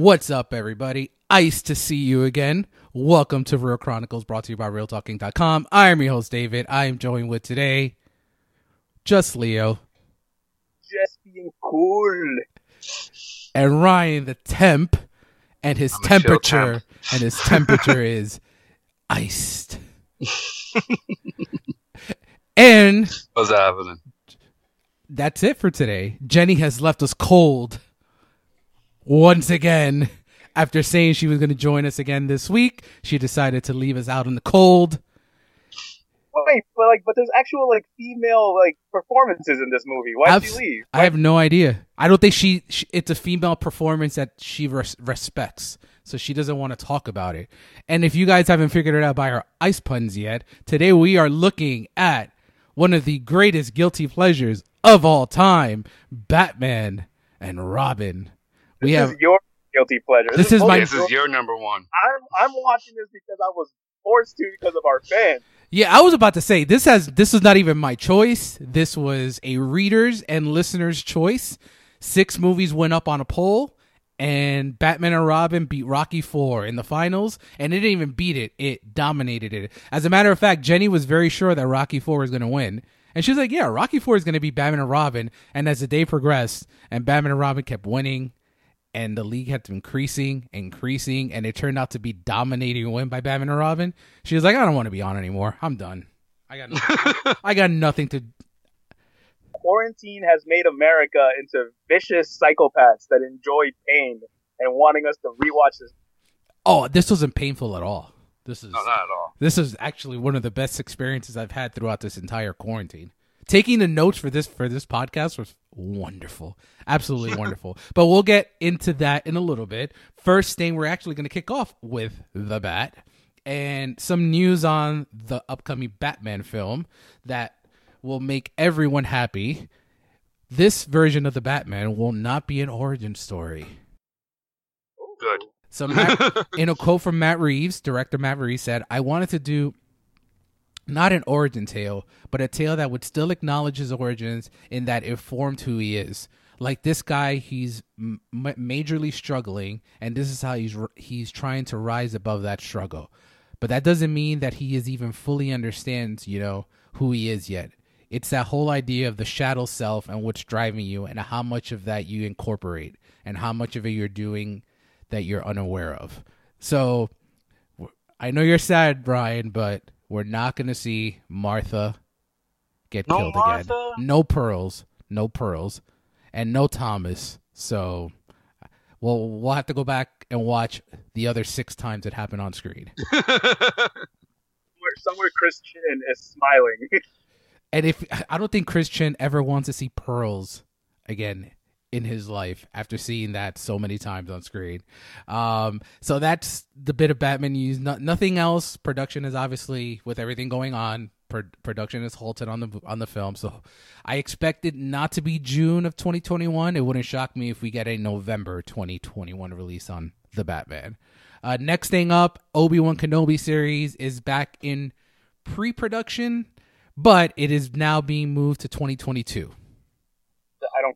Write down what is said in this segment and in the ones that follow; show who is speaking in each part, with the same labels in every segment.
Speaker 1: What's up, everybody? Ice to see you again. Welcome to Real Chronicles, brought to you by RealTalking.com. I am your host, David. I am joined with today just Leo
Speaker 2: Just being cool.
Speaker 1: and Ryan, the temp, and his
Speaker 3: I'm
Speaker 1: temperature, and his temperature is iced. and
Speaker 3: What's happening?
Speaker 1: that's it for today. Jenny has left us cold once again. After saying she was going to join us again this week, she decided to leave us out in the cold.
Speaker 2: Wait, but like, but there's actual like female like performances in this movie. Why did she leave?
Speaker 1: I have no idea. I don't think she, she it's a female performance that she res- respects. So she doesn't want to talk about it. And if you guys haven't figured it out by our ice puns yet, today we are looking at one of the greatest guilty pleasures of all time, Batman and Robin. We
Speaker 2: this
Speaker 1: have
Speaker 2: is your guilty pleasure.
Speaker 1: This is
Speaker 2: both
Speaker 1: my-
Speaker 3: this is your number one.
Speaker 2: I'm I'm watching this because I was forced to because of our fans.
Speaker 1: Yeah, I was about to say this has this is not even my choice. This was a readers and listeners' choice. Six movies went up on a poll, and Batman and Robin beat Rocky Four in the finals, and it didn't even beat it; it dominated it. As a matter of fact, Jenny was very sure that Rocky Four was going to win, and she was like, "Yeah, Rocky Four is going to be Batman and Robin." And as the day progressed, and Batman and Robin kept winning, and the league kept increasing, increasing, and it turned out to be dominating a win by Batman and Robin. She was like, "I don't want to be on anymore. I'm done. I got, nothing, I got nothing to."
Speaker 2: Quarantine has made America into vicious psychopaths that enjoy pain and wanting us to rewatch this.
Speaker 1: Oh, this wasn't painful at all. This is
Speaker 3: No, not at all.
Speaker 1: this is actually one of the best experiences I've had throughout this entire quarantine. Taking the notes for this for this podcast was wonderful, absolutely wonderful. But we'll get into that in a little bit. First thing, we're actually going to kick off with the Bat and some news on the upcoming Batman film that will make everyone happy. This version of the Batman will not be an origin story.
Speaker 3: Good.
Speaker 1: So, Matt, in a quote from Matt Reeves, director Matt Reeves said, I wanted to do not an origin tale, but a tale that would still acknowledge his origins in that it formed who he is. Like this guy, he's m- majorly struggling, and this is how he's r- he's trying to rise above that struggle. But that doesn't mean that he is even fully understands, you know, who he is yet. It's that whole idea of the shadow self and what's driving you, and how much of that you incorporate, and how much of it you're doing that you're unaware of. So I know you're sad, Brian, but we're not going to see Martha get
Speaker 3: No
Speaker 1: killed
Speaker 3: Martha?
Speaker 1: again. No pearls, no pearls, and no Thomas. So well, we'll have to go back and watch the other six times it happened on screen.
Speaker 2: Somewhere, somewhere Christian is smiling.
Speaker 1: And if I don't think Christian ever wants to see pearls again in his life after seeing that so many times on screen. Um, so that's the bit of Batman news. No, nothing else. Production is obviously with everything going on. Pro- production is halted on the on the film, so I expect it not to be June of 2021. It wouldn't shock me if we get a November 2021 release on the Batman. Uh, next thing up, Obi Wan Kenobi series is back in pre-production, but it is now being moved to 2022.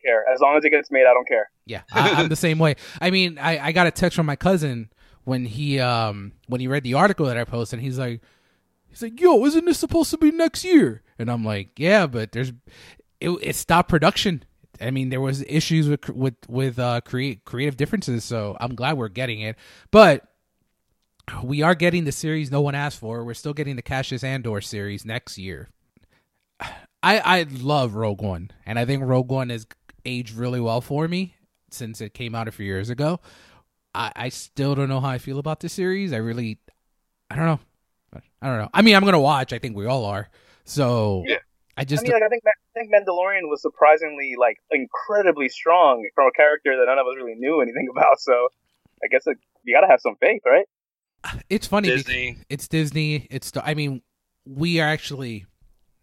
Speaker 2: Care. As long as it gets made, I don't care.
Speaker 1: Yeah, I, I'm the same way. I mean, I, I got a text from my cousin when he um when he read the article that I posted. And he's like, he's like, "Yo, isn't this supposed to be next year?" And I'm like, "Yeah, but there's it, it stopped production. I mean, there was issues with with with uh create creative differences. So I'm glad we're getting it, but." We are getting the series no one asked for. We're still getting the Cassian Andor series next year. I I love Rogue One, and I think Rogue One has aged really well for me since it came out a few years ago. I, I still don't know how I feel about this series. I really, I don't know. I don't know. I mean, I'm gonna watch. I think we all are. So
Speaker 3: Yeah.
Speaker 1: I just
Speaker 2: I mean, like I think I think Mandalorian was surprisingly like incredibly strong from a character that none of us really knew anything about. So I guess like, you gotta have some faith, right?
Speaker 1: it's funny.
Speaker 3: Disney.
Speaker 1: It's Disney. It's. I mean, we are actually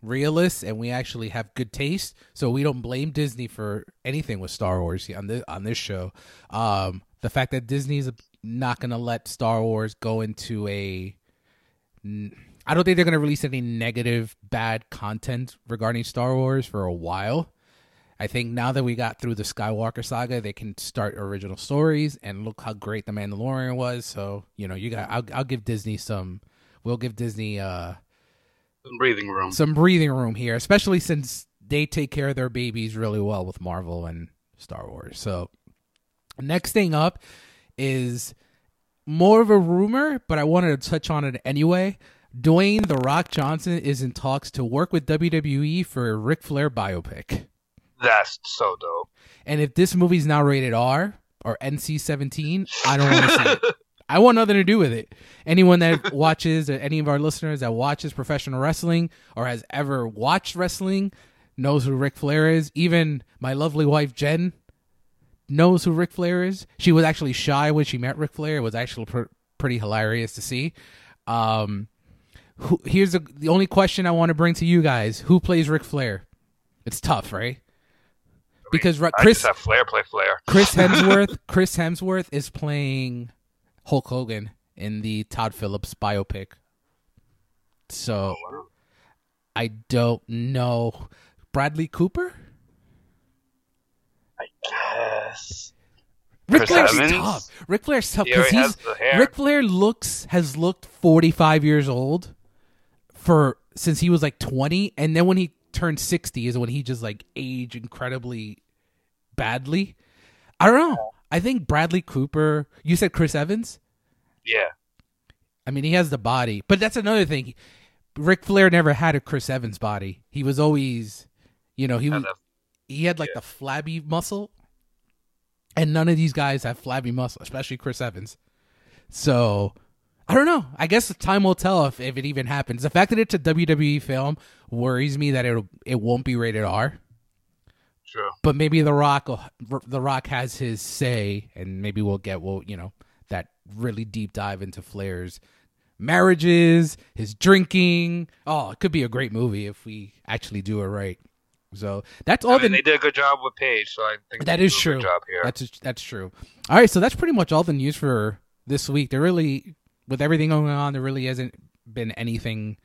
Speaker 1: realists and we actually have good taste, so we don't blame Disney for anything with Star Wars on this on this show. Um, the fact that Disney's not going to let Star Wars go into a I don't think they're going to release any negative, bad content regarding Star Wars for a while. I think now that we got through the Skywalker saga, they can start original stories and look how great the Mandalorian was. So you know, you got I'll, I'll give Disney some. We'll give Disney uh
Speaker 3: Some breathing room.
Speaker 1: some breathing room here, especially since they take care of their babies really well with Marvel and Star Wars. So next thing up is more of a rumor, but I wanted to touch on it anyway. Dwayne The Rock Johnson is in talks to work with WWE for a Ric Flair biopic.
Speaker 3: That's so dope.
Speaker 1: And if this movie's now rated R or NC 17, I don't want to see it. I want nothing to do with it. Anyone that watches, or any of our listeners that watches professional wrestling or has ever watched wrestling knows who Ric Flair is. Even my lovely wife, Jen, knows who Ric Flair is. She was actually shy when she met Ric Flair. It was actually pr- pretty hilarious to see. Um, who, here's the, the only question I want to bring to you guys Who plays Ric Flair? It's tough, right? Because Chris
Speaker 3: Flair play Flair.
Speaker 1: Chris Hemsworth Chris Hemsworth is playing Hulk Hogan in the Todd Phillips biopic. So
Speaker 3: oh,
Speaker 1: I don't know Bradley Cooper.
Speaker 3: I guess.
Speaker 1: Ric Flair's
Speaker 3: Evans?
Speaker 1: tough. Ric Flair's tough because
Speaker 3: already
Speaker 1: he's
Speaker 3: has the hair.
Speaker 1: Ric Flair looks has looked forty five years old for since he was like twenty, and then when he turned sixty is when he just like aged incredibly badly. I don't know. I think Bradley Cooper. You said Chris Evans.
Speaker 3: Yeah.
Speaker 1: I mean, he has the body, but that's another thing. Ric Flair never had a Chris Evans body. He was always, you know, he was
Speaker 3: Had
Speaker 1: he had like
Speaker 3: yeah.
Speaker 1: the flabby muscle, and none of these guys have flabby muscle, especially Chris Evans. So I don't know. I guess time will tell if, if it even happens. The fact that it's a WWE film worries me that it it won't be rated R.
Speaker 3: True.
Speaker 1: But maybe the Rock, will- the Rock has his say, and maybe we'll get well, you know, that really deep dive into Flair's marriages, his drinking. Oh, it could be a great movie if we actually do it right. So that's all
Speaker 3: I mean,
Speaker 1: the
Speaker 3: they did a good job with Paige, so I think
Speaker 1: that is true.
Speaker 3: Good job here.
Speaker 1: That's that's true. All right, so that's pretty much all the news for this week. There really, with everything going on, there really hasn't been anything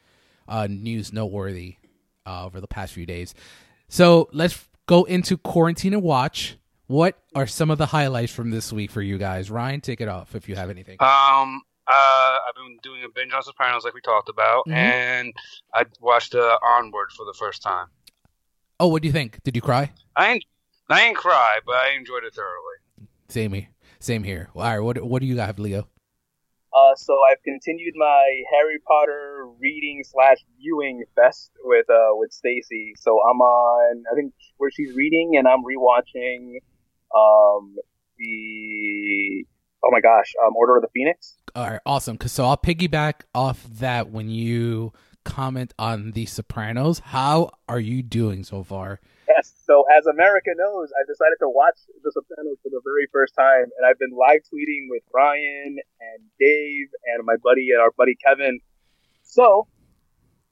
Speaker 1: uh, news noteworthy uh, over the past few days. So let's go into quarantine and watch. What are some of the highlights from this week for you guys? Ryan, take it off if you have anything.
Speaker 3: Um, uh, I've been doing a binge on Sopranos, like we talked about,
Speaker 1: Mhm.
Speaker 3: and I watched uh, Onward for the first time.
Speaker 1: Oh, what do you think? Did you cry?
Speaker 3: I ain't, I ain't cry, but I enjoyed it thoroughly.
Speaker 1: Same here. Same here. All right, what what do you have, Leo?
Speaker 2: Uh, so I've continued my Harry Potter reading slash viewing fest with uh with Stacy. So I'm on I think where she's reading and I'm rewatching um the oh my gosh um Order of the Phoenix.
Speaker 1: All right, awesome. 'Cause so I'll piggyback off that when you comment on The Sopranos. How are you doing so far?
Speaker 2: So as America knows, I decided to watch The Sopranos for the very first time, and I've been live tweeting with Ryan and Dave and my buddy and our buddy Kevin. So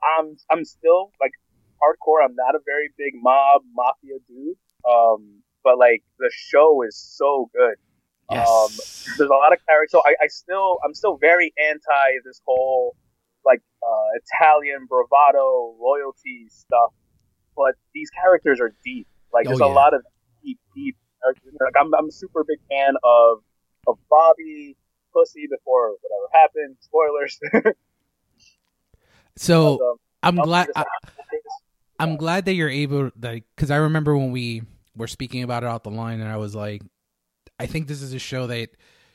Speaker 2: I'm I'm still like hardcore. I'm not a very big mob mafia dude. Um, but like the show is so good.
Speaker 1: Yes.
Speaker 2: Um, there's a lot of characters. So I, I still, I'm still very anti this whole like uh, Italian bravado loyalty stuff. But these characters are deep. Like
Speaker 1: Oh,
Speaker 2: there's
Speaker 1: yeah.
Speaker 2: a lot of deep, deep. Like I'm, I'm a super big fan of of Bobby, Pussy before whatever happened. Spoilers.
Speaker 1: so
Speaker 2: Um,
Speaker 1: I'm glad. I. I'm glad that you're able, like, because I remember when we were speaking about it out the line, and I was like, I think this is a show that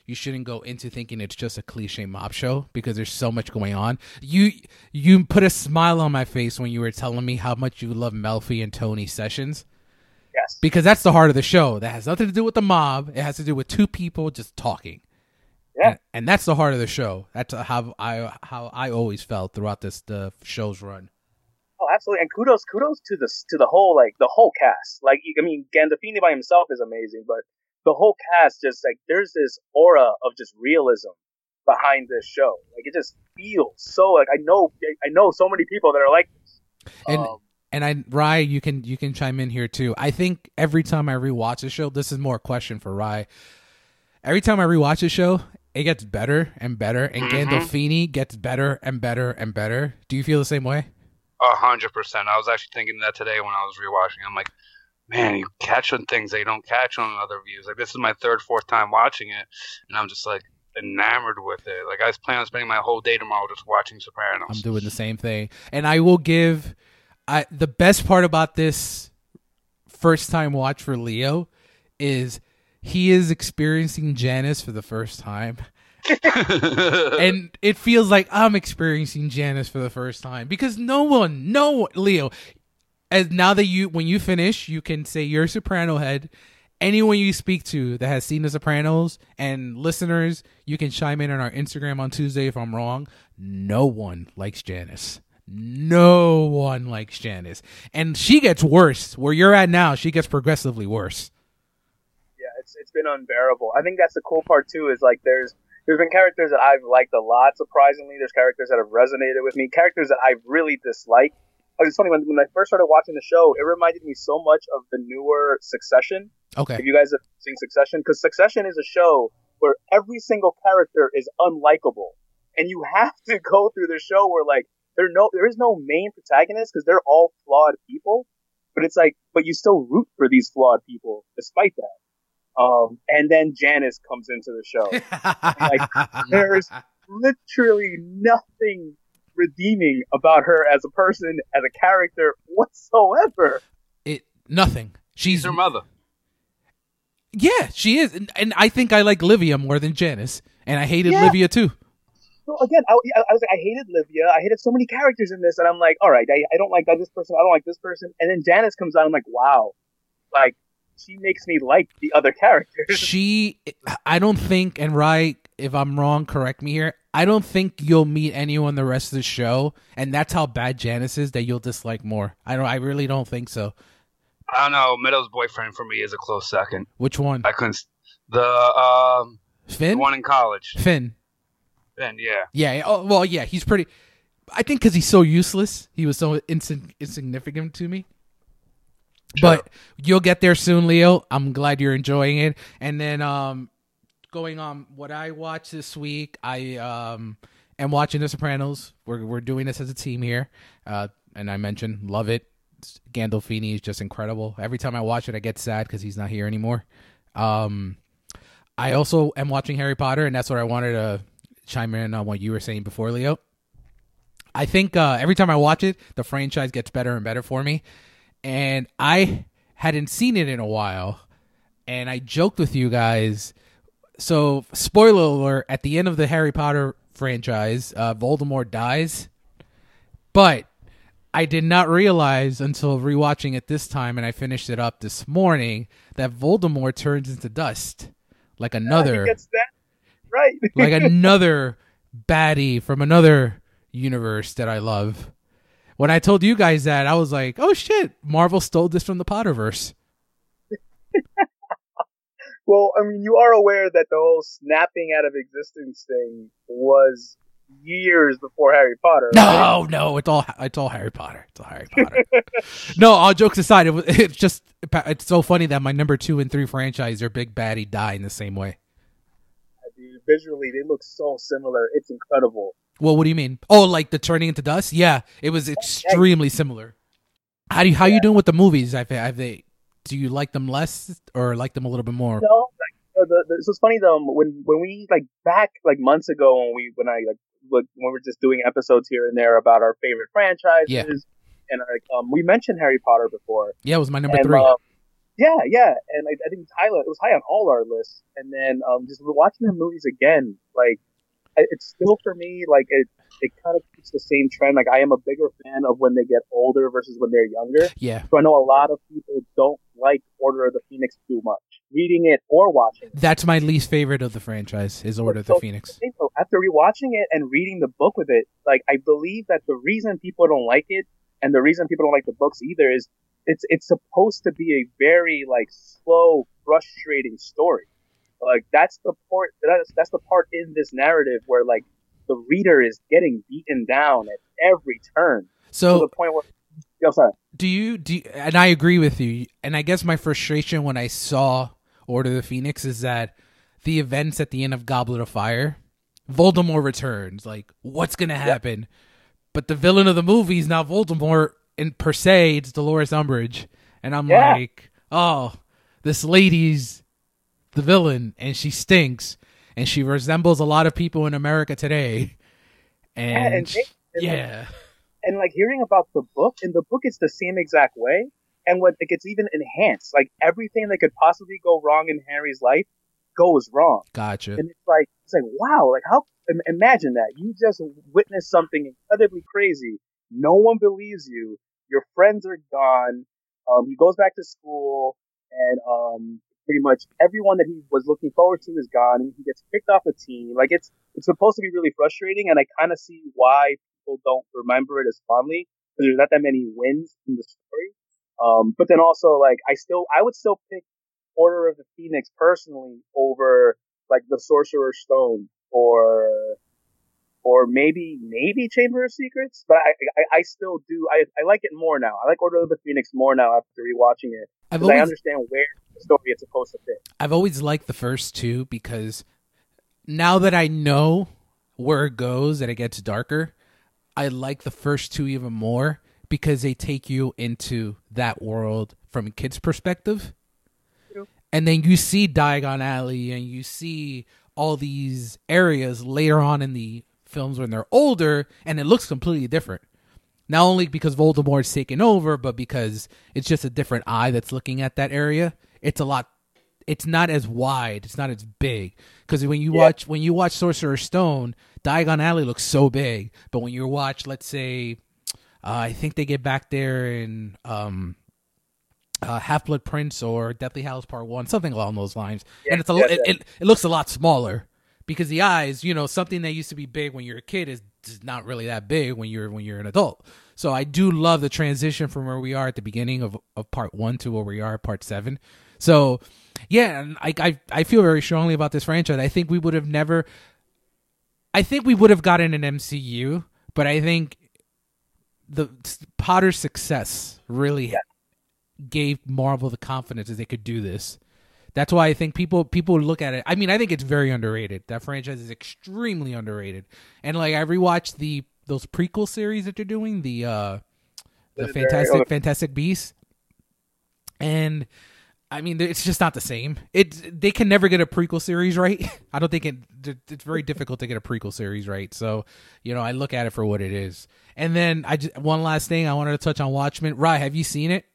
Speaker 1: you shouldn't go into thinking it's just a cliche mob show because there's so much going on. You you put a smile on my face when you were telling me how much you love Melfi and Tony Sessions
Speaker 2: yes.
Speaker 1: because that's the heart of the show. That has nothing to do with the mob. It has to do with two people just talking.
Speaker 2: Yeah.
Speaker 1: and, and that's the heart of the show. That's how I how I always felt throughout this the show's run.
Speaker 2: Oh, absolutely, and kudos, kudos to the to the whole like the whole cast. Like, I mean, Gandolfini by himself is amazing, but the whole cast just like there's this aura of just realism behind this show. Like, it just feels so like I know I know so many people that are like this.
Speaker 1: And
Speaker 2: Um,
Speaker 1: and I Rye, you can you can chime in here too. I think every time I rewatch a show, this is more a question for Rye. Every time I rewatch a show, it gets better and better, and
Speaker 3: Mhm.
Speaker 1: Gandolfini gets better and better and better. Do you feel the same way?
Speaker 3: A hundred percent. I was actually thinking that today when I was rewatching. I'm like, man, you catch on things that you don't catch on other views. Like this is my third, fourth time watching it, and I'm just like enamored with it. Like I was planning on spending my whole day tomorrow just watching Sopranos.
Speaker 1: I'm doing the same thing, and I will give. I the best part about this first time watch for Leo is he is experiencing Janice for the first time. and it feels like I'm experiencing Janice for the first time because no one, no one, Leo, as now that you when you finish, you can say you're soprano head. Anyone you speak to that has seen The Sopranos and listeners, you can chime in on our Instagram on Tuesday if I'm wrong. No one likes Janice. No one likes Janice. And she gets worse. Where you're at now, she gets progressively worse.
Speaker 2: Yeah, it's it's been unbearable. I think that's the cool part too. Is like there's there's been characters that I've liked a lot. Surprisingly, there's characters that have resonated with me. Characters that I've really disliked. Oh, it's funny when when I first started watching the show, it reminded me so much of the newer Succession.
Speaker 1: Okay.
Speaker 2: If you guys have seen Succession, because Succession is a show where every single character is unlikable, and you have to go through the show where like there no there is no main protagonist because they're all flawed people, but it's like but you still root for these flawed people despite that. Um, and then Janice comes into the show. like there's literally nothing redeeming about her as a person, as a character whatsoever.
Speaker 1: It nothing. She's
Speaker 3: She's her mother.
Speaker 1: yeah, she is, and, and I think I like Livia more than Janice, and I hated
Speaker 2: Yeah.
Speaker 1: Livia too.
Speaker 2: So again, I, I I was like, I hated Livia. I hated so many characters in this, and I'm like, all right, I, I don't like this person. I don't like this person. And then Janice comes out. I'm like, wow, like she makes me like the other characters.
Speaker 1: she i don't think and right if i'm wrong correct me here. I don't think you'll meet anyone the rest of the show and that's how bad janice is that you'll dislike more. I don't i really don't think so.
Speaker 3: I don't know. Meadow's boyfriend for me is a close second.
Speaker 1: which one?
Speaker 3: I couldn't. The um, the
Speaker 1: finn
Speaker 3: one in college.
Speaker 1: finn.
Speaker 3: Then yeah,
Speaker 1: yeah oh, well yeah he's pretty i think because he's so useless he was so insign- insignificant to me. But you'll get there soon leo. I'm glad you're enjoying it. And then um going on what i watched this week i um am watching the sopranos we're, we're doing this as a team here uh and i mentioned love it gandolfini is just incredible every time i watch it i get sad because he's not here anymore um i also am watching harry potter and that's what i wanted to chime in on what you were saying before leo I think uh, every time I watch it, the franchise gets better and better for me. And I hadn't seen it in a while. And I joked with you guys. So, spoiler alert at the end of the Harry Potter franchise, uh, Voldemort dies. But I did not realize until rewatching it this time and I finished it up this morning that Voldemort turns into dust. Like another
Speaker 2: He gets that right.
Speaker 1: like another baddie from another universe that I love. When I told you guys that, I was like, "Oh shit, Marvel stole this from the Potterverse."
Speaker 2: well, I mean, you are aware that the whole snapping out of existence thing was years before Harry Potter. right?
Speaker 1: No, no, it's all it's all Harry Potter. It's all Harry Potter. no, all jokes aside, it was it's just it's so funny that my number two and three franchise, their big baddie, die in the same way.
Speaker 2: Dude, visually, they look so similar. It's incredible.
Speaker 1: Well, what do you mean? Oh, like the turning into dust? Yeah, it was extremely similar. How do you how you doing with the movies? Have, have they? Do you like them less or like them a little bit more?
Speaker 2: No, like, the, the, so it's funny though. When when we like back like months ago when we when I like look, when we were just doing episodes here and there about our favorite franchises.
Speaker 1: Yeah.
Speaker 2: And like um, we mentioned Harry Potter before.
Speaker 1: Yeah, it was my number
Speaker 2: and,
Speaker 1: three.
Speaker 2: um, yeah, yeah, and I, I think Tyler it was high on all our lists. And then um, just watching the movies again, like it's still for me like it it kind of keeps the same trend. Like I am a bigger fan of when they get older versus when they're younger.
Speaker 1: yeah,
Speaker 2: So I know a lot of people don't like Order of the Phoenix too much, reading it or watching. it.
Speaker 1: that's my least favorite of the franchise. Is Order of the
Speaker 2: So-
Speaker 1: Phoenix.
Speaker 2: so. After rewatching it and reading the book with it, like I believe that the reason people don't like it and the reason people don't like the books either is it's it's supposed to be a very like slow, frustrating story. Like that's the part that's that's the part in this narrative where like the reader is getting beaten down at every turn to
Speaker 1: So
Speaker 2: the point where. Yo, sorry.
Speaker 1: do you do? You, and I agree with you. And I guess my frustration when I saw Order of the Phoenix is that the events at the end of Goblet of Fire, Voldemort returns. Like, what's gonna happen? But the villain of the movie is not Voldemort and per se. It's Dolores Umbridge, and I'm
Speaker 2: Yeah.
Speaker 1: like, oh, this lady's the villain and she stinks and she resembles a lot of people in America today. And,
Speaker 2: Yeah, and they- and, like, and like hearing about the book, in the book it's the same exact way, and what like it's even enhanced. Like everything that could possibly go wrong in Harry's life goes wrong,
Speaker 1: Gotcha.
Speaker 2: and it's like it's like wow, like how imagine that you just witnessed something incredibly crazy. No one believes you. Your friends are gone. Um, he goes back to school, and um, pretty much everyone that he was looking forward to is gone, and he gets kicked off the team. Like it's it's supposed to be really frustrating, and I kind of see why people don't remember it as fondly because there's not that many wins in the story. Um, but then also like I still I would still pick Order of the Phoenix personally over like the Sorcerer's Stone or or maybe maybe Chamber of Secrets. But I I, I still do I I like it more now. I like Order of the Phoenix more now after rewatching it
Speaker 1: I've
Speaker 2: because I understand where the story it's supposed to fit.
Speaker 1: I've always liked the first two because now that I know where it goes and it gets darker, I like the first two even more because they take you into that world from a kid's perspective.
Speaker 2: True.
Speaker 1: And then you see Diagon Alley and you see all these areas later on in the films when they're older and it looks completely different. Not only because Voldemort's taken over, but because it's just a different eye that's looking at that area. It's a lot it's not as wide, it's not as big. Because when you
Speaker 2: Yeah.
Speaker 1: watch when you watch Sorcerer's Stone, Diagon Alley looks so big, but when you watch, let's say, uh, I think they get back there in um, uh, Half Blood Prince or Deathly Hallows Part One, something along those lines, and it's a
Speaker 2: yeah,
Speaker 1: it,
Speaker 2: yeah.
Speaker 1: it, it looks a lot smaller because the eyes, you know, something that used to be big when you're a kid is is not really that big when you're when you're an adult. So I do love the transition from where we are at the beginning of, of part one to where we are at part seven. So yeah, and I, I I feel very strongly about this franchise. I think we would have never. I think we would have gotten an MCU, but I think the Potter's success really gave Marvel the confidence that they could do this. That's why I think people people look at it. I mean, I think it's very underrated. That franchise is extremely underrated. And like I rewatched the those prequel series that they're doing, the uh the Fantastic Fantastic Beasts. And I mean, it's just not the same. It they can never get a prequel series right. I don't think it. It's very difficult to get a prequel series right. So, you know, I look at it for what it is. And then I just one last thing I wanted to touch on Watchmen. Rye, have you seen it?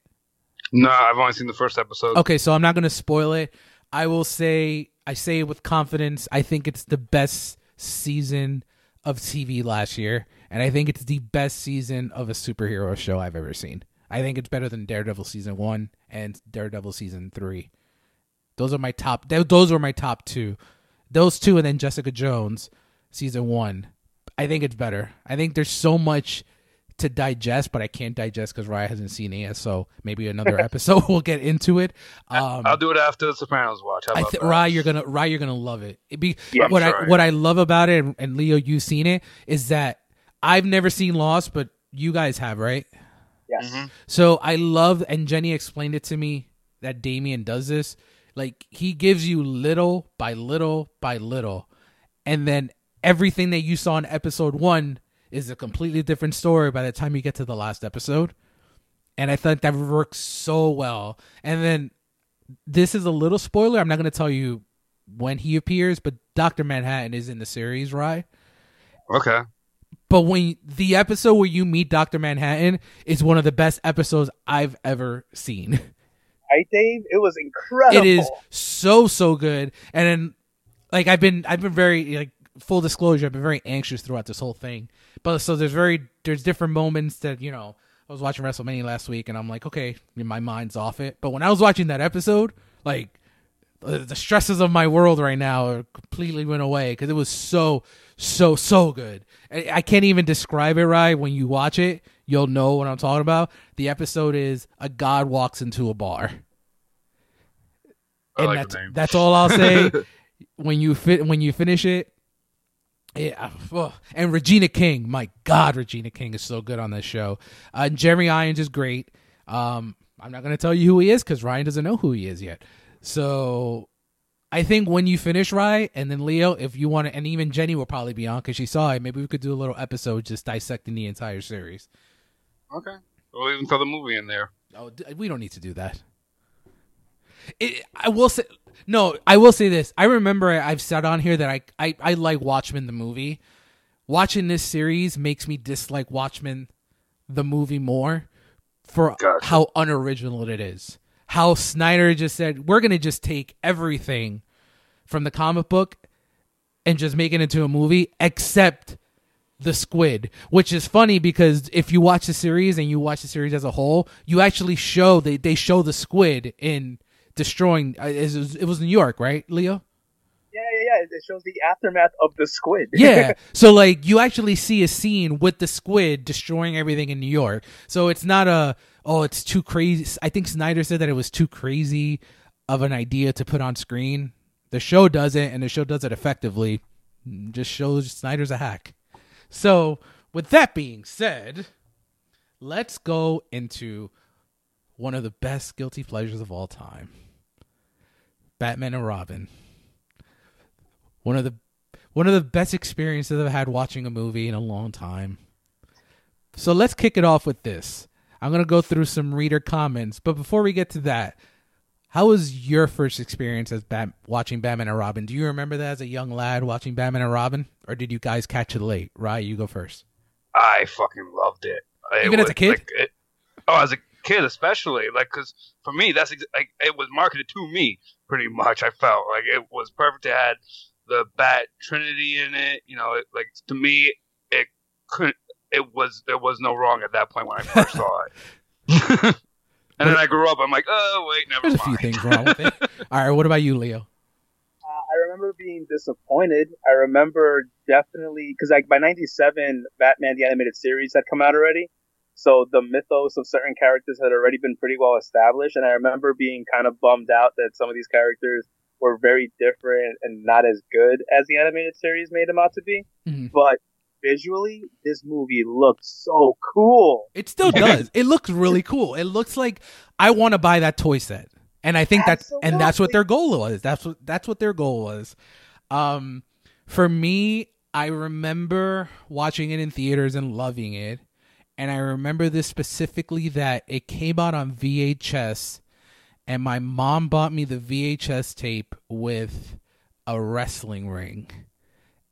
Speaker 3: No, I've only seen the first episode.
Speaker 1: Okay, so I'm not going to spoil it. I will say I say it with confidence. I think it's the best season of TV last year, and I think it's the best season of a superhero show I've ever seen. I think it's better than Daredevil season 1 and Daredevil season 3. Those are my top those were my top 2. Those two and then Jessica Jones season 1. I think it's better. I think there's so much to digest, but I can't digest because Ryan hasn't seen it yet. So maybe another episode we'll get into it. Um,
Speaker 3: I'll do it after the Sopranos watch.
Speaker 1: I
Speaker 3: that?
Speaker 1: Rye, you're gonna Rye, you're gonna love it. It be
Speaker 2: Yeah,
Speaker 1: what I
Speaker 3: sure.
Speaker 1: what I love about it, and, and Leo, you've seen it, is that I've never seen Lost, but you guys have, right?
Speaker 2: Yes.
Speaker 3: Mhm.
Speaker 1: So I love, and Jenny explained it to me that Damon does this. Like he gives you little by little by little, and then everything that you saw in episode one is a completely different story by the time you get to the last episode. And I thought that works so well. And then this is a little spoiler. I'm not going to tell you when he appears, but Doctor Manhattan is in the series, right?
Speaker 3: Okay.
Speaker 1: But when the episode where you meet Doctor Manhattan is one of the best episodes I've ever seen.
Speaker 2: Right, Dave? It was incredible.
Speaker 1: It is so so good. And then like I've been I've been very like full disclosure, I've been very anxious throughout this whole thing. But so there's very there's different moments that, you know, I was watching WrestleMania last week and I'm like, okay, my mind's off it. But when I was watching that episode, like the the stresses of my world right now completely went away because it was so so so good I, I can't even describe it right when you watch it you'll know what i'm talking about the episode is a god walks into a bar
Speaker 3: I
Speaker 1: and
Speaker 3: like
Speaker 1: that's that's all i'll say when you fit when you finish it yeah, ugh. and Regina King, my God, Regina King is so good on this show. Uh, and Jeremy Irons is great. Um, I'm not going to tell you who he is because Ryan doesn't know who he is yet. So I think when you finish Rye and then Leo, if you want to, and even Jenny will probably be on because she saw it. Maybe we could do a little episode just dissecting the entire series.
Speaker 3: Okay. We'll even throw the movie in there.
Speaker 1: Oh, d- we don't need to do that. It, I will say no. I will say this. I remember I've said on here that I I, I like Watchmen the movie. Watching this series makes me dislike Watchmen the movie more for
Speaker 3: Gotcha.
Speaker 1: how unoriginal it is. How Snyder just said we're gonna just take everything from the comic book and just make it into a movie, except the squid, which is funny because if you watch the series and you watch the series as a whole, you actually show they they show the squid in destroying. uh, It was, it was New York, right, Leo?
Speaker 2: Yeah, yeah, yeah. It shows the aftermath of the squid.
Speaker 1: Yeah. so like you actually see a scene with the squid destroying everything in New York. So it's not a oh it's too crazy. I think Snyder said that it was too crazy of an idea to put on screen. The show does it and the show does it effectively. Mm, just shows Snyder's a hack. So with that being said, let's go into one of the best guilty pleasures of all time. Batman and Robin. One of the one of the best experiences I've had watching a movie in a long time. So let's kick it off with this. I'm gonna go through some reader comments, but before we get to that, how was your first experience as Bat- watching Batman and Robin? Do you remember that as a young lad watching Batman and Robin, or did you guys catch it late? Rye, you go first.
Speaker 3: I fucking loved it. It
Speaker 1: Even as a kid?
Speaker 3: like, it- oh, as a kid, especially like because for me, that's ex- like it was marketed to me pretty much. I felt like it was perfect. It had the Bat Trinity in it. You know, it, like to me, it could. It was there was no wrong at that point when I first saw it. and then I grew up. I'm like, oh wait, never
Speaker 1: There's a
Speaker 3: mind.
Speaker 1: few things wrong with it. All right, what about you, Leo?
Speaker 2: Uh, I remember being disappointed. I remember definitely because like by '97, Batman the animated series had come out already, so the mythos of certain characters had already been pretty well established. And I remember being kind of bummed out that some of these characters were very different and not as good as the animated series made them out to be.
Speaker 1: Mhm.
Speaker 2: But visually, this movie looks so cool.
Speaker 1: It still does. it looks really cool. It looks like I want to buy that toy set. And I think that's and that's what their goal was. That's what that's what their goal was. Um for me, I remember watching it in theaters and loving it. And I remember this specifically that it came out on VHS and my mom bought me the VHS tape with a wrestling ring.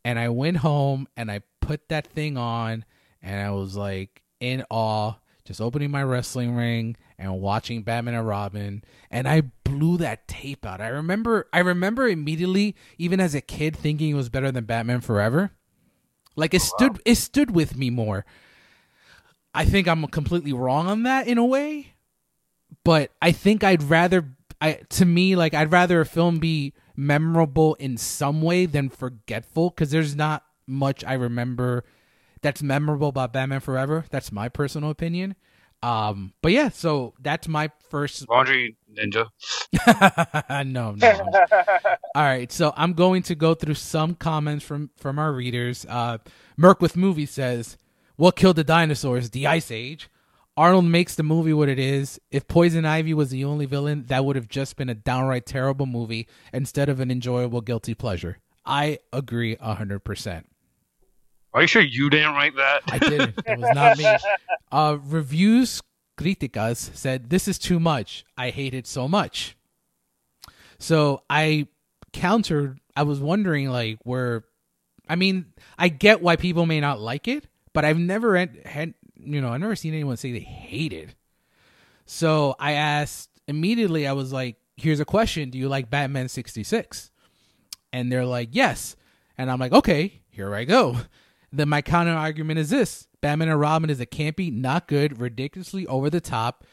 Speaker 1: And I went home and I put that thing on and I was like in awe, just opening my wrestling ring and watching Batman and Robin, and I blew that tape out. I remember, I remember immediately, even as a kid, thinking it was better than Batman Forever. Like it oh, stood, it stood with me more. I think I'm completely wrong on that in a way, but I think I'd rather, I to me, like I'd rather a film be memorable in some way than forgetful because there's not much I remember that's memorable about Batman Forever. That's my personal opinion. Um, but yeah, so that's my first.
Speaker 3: Laundry Ninja.
Speaker 1: no, no. All right, so I'm going to go through some comments from from our readers. Uh, Merc with movie says, "What killed the dinosaurs? The Ice Age." Arnold makes the movie what it is. If Poison Ivy was the only villain, that would have just been a downright terrible movie instead of an enjoyable guilty pleasure. I agree hundred percent.
Speaker 3: Are you sure you didn't write that?
Speaker 1: I didn't. It was not me. Uh, reviews críticas said this is too much. I hate it so much. So I countered. I was wondering, like, where. I mean, I get why people may not like it, but I've never had, had you know, I've never seen anyone say they hate it. So I asked immediately. I was like, "Here's a question: Do you like Batman '66?" And they're like, "Yes." And I'm like, "Okay, here I go." Then my counter argument is this: Batman and Robin is a campy, not good, ridiculously over the top.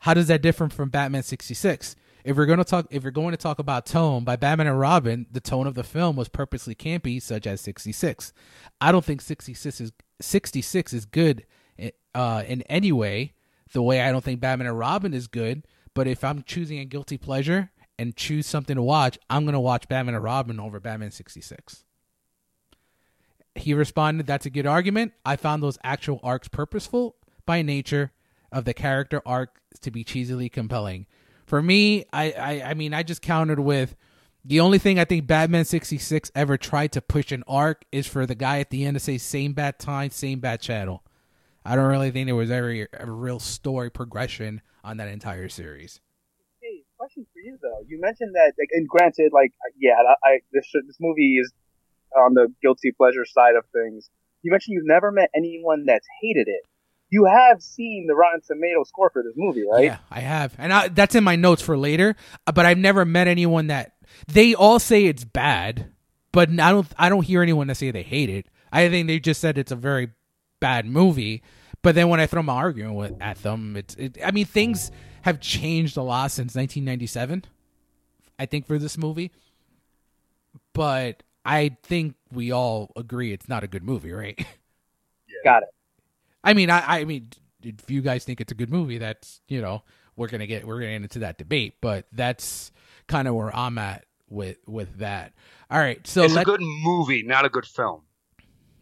Speaker 1: How does that differ from Batman '66? If we're going to talk, if we're going to talk about tone, by Batman and Robin, the tone of the film was purposely campy, such as '66. I don't think '66 is '66 is good uh, in any way. The way I don't think Batman and Robin is good. But if I'm choosing a guilty pleasure and choose something to watch, I'm going to watch Batman and Robin over Batman '66 he responded, That's a good argument. I found those actual arcs purposeful by nature of the character arc to be cheesily compelling. For me, I, I, I mean, I just countered with the only thing I think Batman 66 ever tried to push an arc is for the guy at the end to say, same bad time, same bad channel. I don't really think there was ever a real story progression on that entire series.
Speaker 2: Hey, question for you. though. You mentioned that, like, and granted, like, yeah, I, I this this movie is on the guilty pleasure side of things. You mentioned you've never met anyone that's hated it. You have seen the Rotten Tomato score for this movie, right?
Speaker 1: Yeah, I have, and I, that's in my notes for later. uh, But I've never met anyone that they all say it's bad, but I don't. I don't hear anyone that say they hate it. I think they just said it's a very bad movie. But then when I throw my argument with, at them, it's. It, I mean, things have changed a lot since 1997. I think for this movie, but I think we all agree it's not a good movie, right?
Speaker 2: Got it.
Speaker 1: I mean, I, I mean, if you guys think it's a good movie, that's you know we're gonna get we're gonna get into that debate, but that's kind of where I'm at with with that. All right, so
Speaker 3: it's
Speaker 1: let,
Speaker 3: a good movie, not a good film.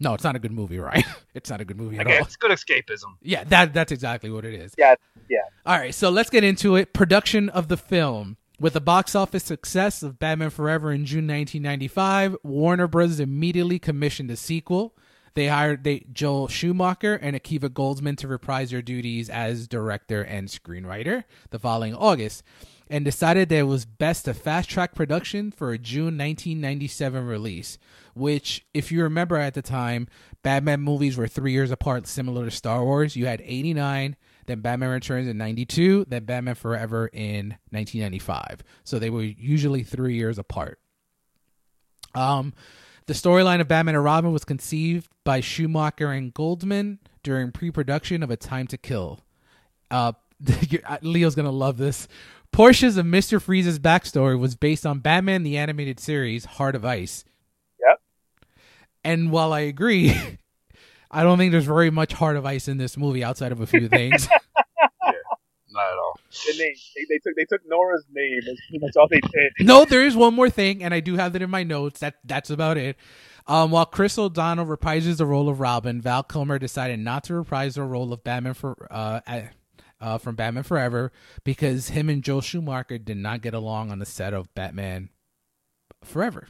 Speaker 1: no, it's not a good movie, right? it's not a good movie at
Speaker 3: Like,
Speaker 1: all.
Speaker 3: it's good escapism.
Speaker 1: Yeah, that that's exactly what it is.
Speaker 2: Yeah, yeah.
Speaker 1: All right, so let's get into it. Production of the film. With the box office success of Batman Forever in June 1995, Warner Bros. immediately commissioned a sequel. They hired they, Joel Schumacher and Akiva Goldsman to reprise their duties as director and screenwriter the following August, and decided that it was best to fast track production for a June 1997 release. Which, if you remember at the time, Batman movies were three years apart, similar to Star Wars. You had 89, then Batman Returns in 92, then Batman Forever in 1995. So they were usually three years apart. Um, the storyline of Batman and Robin was conceived by Schumacher and Goldsman during pre-production of A Time to Kill. Uh, Leo's gonna love this. Portions of Mister Freeze's backstory was based on Batman the animated series Heart of Ice.
Speaker 2: Yep.
Speaker 1: And while I agree, I don't think there's very much Heart of Ice in this movie outside of a few things.
Speaker 3: Not at all.
Speaker 2: The name. They, they took they took Nora's name. That's pretty much all they did.
Speaker 1: no, there is one more thing, and I do have it in my notes. That that's about it. Um, while Chris O'Donnell reprises the role of Robin, Val Kilmer decided not to reprise the role of Batman for uh, uh, uh, from Batman Forever because him and Joel Schumacher did not get along on the set of Batman Forever.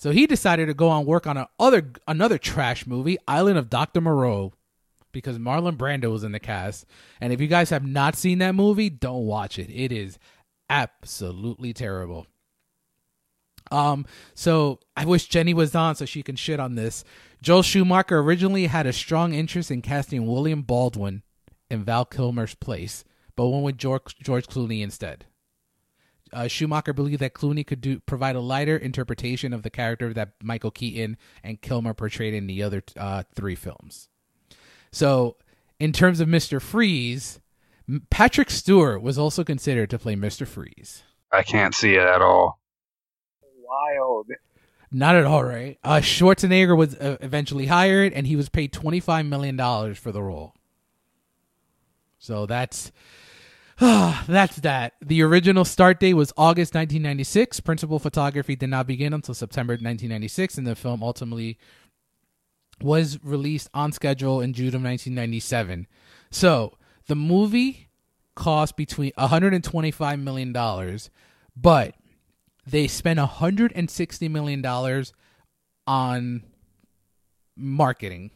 Speaker 1: So he decided to go on work on a other another trash movie, Island of Dr. Moreau, because Marlon Brando was in the cast. And if you guys have not seen that movie, don't watch it. It is absolutely terrible. Um, so I wish Jenny was on so she can shit on this. Joel Schumacher originally had a strong interest in casting William Baldwin in Val Kilmer's place, but went with George, George Clooney instead. Uh, Schumacher believed that Clooney could do provide a lighter interpretation of the character that Michael Keaton and Kilmer portrayed in the other uh, three films. So, in terms of Mr. Freeze, Patrick Stewart was also considered to play Mr. Freeze.
Speaker 3: I can't see it at all.
Speaker 2: Wild.
Speaker 1: Not at all, right? Uh, Schwarzenegger was uh, eventually hired, and he was paid twenty five million dollars for the role. So that's that's that. The original start date was August 1996. Principal photography did not begin until September 1996, and the film ultimately was released on schedule in June of 1997. So the movie cost between 125 million dollars, but they spent 160 million dollars on marketing.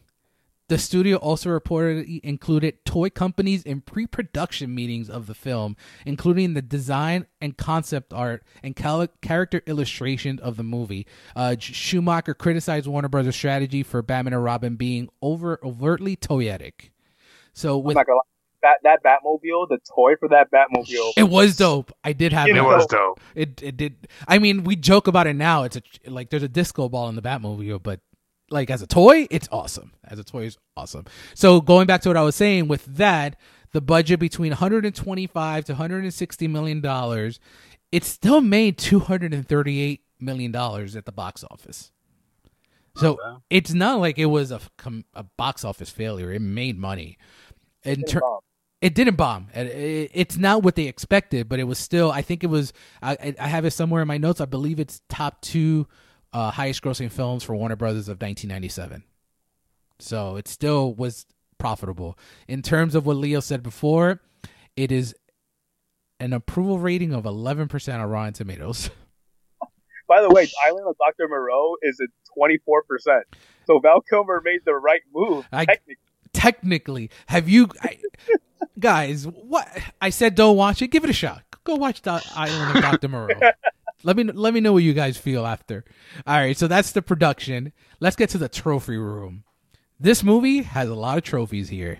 Speaker 1: The studio also reportedly included toy companies in pre-production meetings of the film, including the design and concept art and cal- character illustration of the movie. Uh, Schumacher criticized Warner Brothers' strategy for Batman and Robin being over overtly toyetic. So
Speaker 2: I'm
Speaker 1: with
Speaker 2: not gonna. That that Batmobile, the toy for that Batmobile.
Speaker 1: it was dope. I did have
Speaker 3: It
Speaker 1: it.
Speaker 2: know-
Speaker 3: was dope.
Speaker 1: It it did. I mean, we joke about it now. It's a like there's a disco ball in the Batmobile, but like as a toy, it's awesome. As a toy, is awesome. So going back to what I was saying with that, the budget between 125 to 160 million dollars, it still made 238 million dollars at the box office. So oh,
Speaker 3: bad.
Speaker 1: it's not like it was a a box office failure. It made money. In ter- it didn't bomb. It- it- It's not what they expected, but it was still. I think it was. I, I have it somewhere in my notes. I believe it's top two uh, highest grossing films for Warner Brothers of 1997. So it still was profitable. In terms of what Leo said before, it is an approval rating of 11% on Rotten Tomatoes.
Speaker 2: By the way, Island of Dr. Moreau is at 24%. So Val Kilmer made the right move.
Speaker 1: I-
Speaker 2: technically.
Speaker 1: Technically, have you I, guys? What I said, don't watch it. Give it a shot. Go watch the Island of Dr. Moreau. let me let me know what you guys feel after. All right, so that's the production. Let's get to the trophy room. This movie has a lot of trophies here.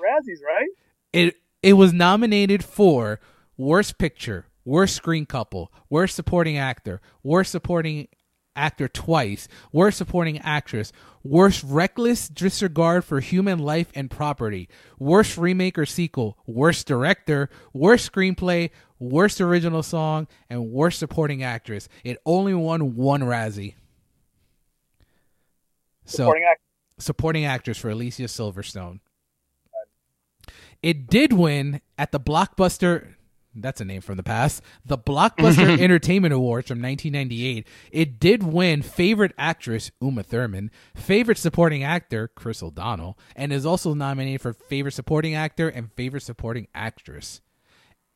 Speaker 2: Razzies, right?
Speaker 1: It it was nominated for worst picture, worst screen couple, worst supporting actor, worst supporting actor twice, worst supporting actress, worst reckless disregard for human life and property, worst remake or sequel, worst director, worst screenplay, worst original song, and worst supporting actress. It only won one Razzie. So
Speaker 2: Supporting actor.
Speaker 1: supporting actress for Alicia Silverstone. It did win at the Blockbuster. That's a name from the past. The Blockbuster Entertainment Awards from 1998. It did win Favorite Actress Uma Thurman, Favorite Supporting Actor Chris O'Donnell, and is also nominated for Favorite Supporting Actor and Favorite Supporting Actress.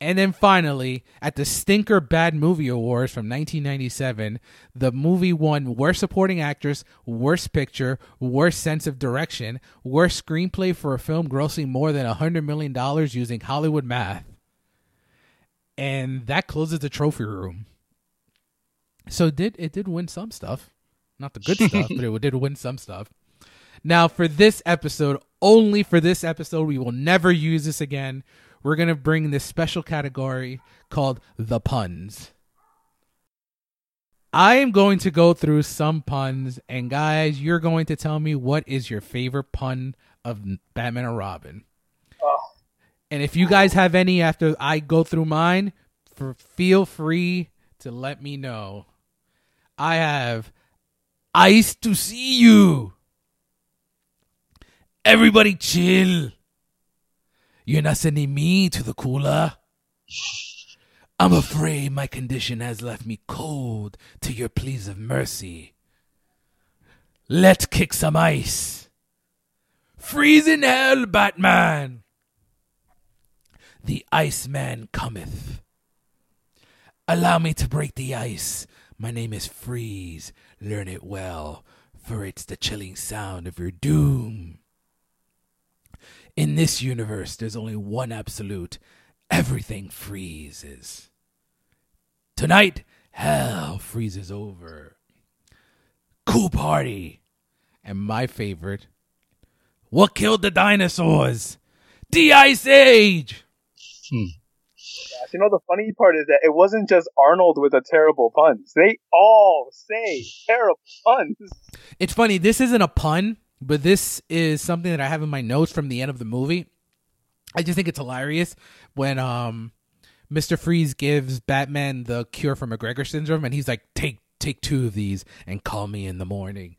Speaker 1: And then finally, at the Stinker Bad Movie Awards from 1997, the movie won Worst Supporting Actress, Worst Picture, Worst Sense of Direction, Worst Screenplay for a film grossing more than $100 million using Hollywood math. And that closes the trophy room. So it did it did win some stuff. Not the good stuff, but it did win some stuff. Now, for this episode, only for this episode, we will never use this again. We're going to bring this special category called the puns. I am going to go through some puns, and guys, you're going to tell me what is your favorite pun of Batman or Robin.
Speaker 2: Oh,
Speaker 1: And if you guys have any after I go through mine, for feel free to let me know. I have ice to see you. Everybody chill. You're not sending me to the cooler. I'm afraid my condition has left me cold to your pleas of mercy. Let's kick some ice. Freeze in hell, Batman. The Iceman cometh. Allow me to break the ice. My name is Freeze. Learn it well, for it's the chilling sound of your doom. In this universe, there's only one absolute. Everything freezes. Tonight, hell freezes over. Cool party. And my favorite. What killed the dinosaurs? The Ice Age! Hmm.
Speaker 2: gosh. You know, the funny part is that it wasn't just Arnold with a terrible puns. They all say terrible puns.
Speaker 1: It's funny, this isn't a pun, but this is something that I have in my notes from the end of the movie. I just think it's hilarious when um Mr. Freeze gives Batman the cure for MacGregor syndrome and he's like, Take take two of these and call me in the morning.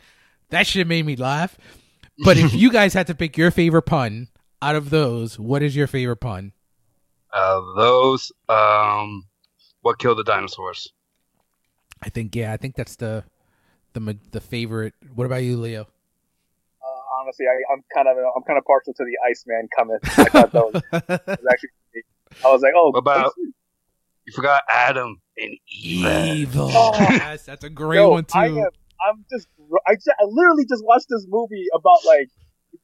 Speaker 1: That shit made me laugh. But if you guys had to pick your favorite pun out of those, what is your favorite pun?
Speaker 3: Uh, those, um, what killed the dinosaurs?
Speaker 1: I think yeah, I think that's the the the favorite. What about you, Leo?
Speaker 2: Honestly, I, I'm kind of I'm kind of partial to the Iceman coming. I thought that was, was actually. I was like, oh,
Speaker 3: What about- You forgot Adam and Eve.
Speaker 1: Evil.
Speaker 2: Oh.
Speaker 1: Yes, that's a great
Speaker 2: Yo,
Speaker 1: one too.
Speaker 2: I am, I'm just, I, just, I literally just watched this movie about like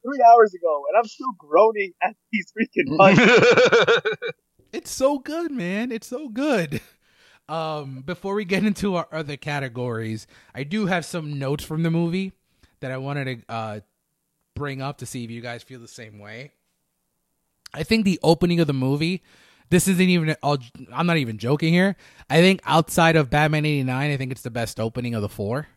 Speaker 2: three hours ago, and I'm still groaning at these freaking puns.
Speaker 1: It's so good, man. It's so good. Um, before we get into our other categories, I do have some notes from the movie that I wanted to uh, bring up to see if you guys feel the same way. I think the opening of the movie, this isn't even, I'll, I'm not even joking here. I think outside of Batman 89, I think it's the best opening of the four.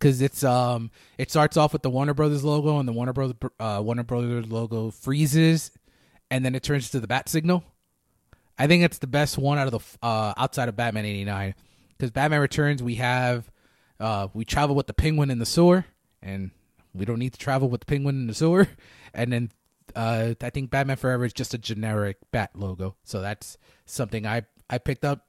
Speaker 1: Cause it's um it starts off with the Warner Brothers logo and the Warner Brothers uh, Warner Brothers logo freezes, and then it turns to the bat signal. I think it's the best one out of the uh, outside of Batman '89 because Batman Returns we have uh, we travel with the Penguin in the sewer, and we don't need to travel with the Penguin in the sewer. And then uh, I think Batman Forever is just a generic bat logo, so that's something I I picked up.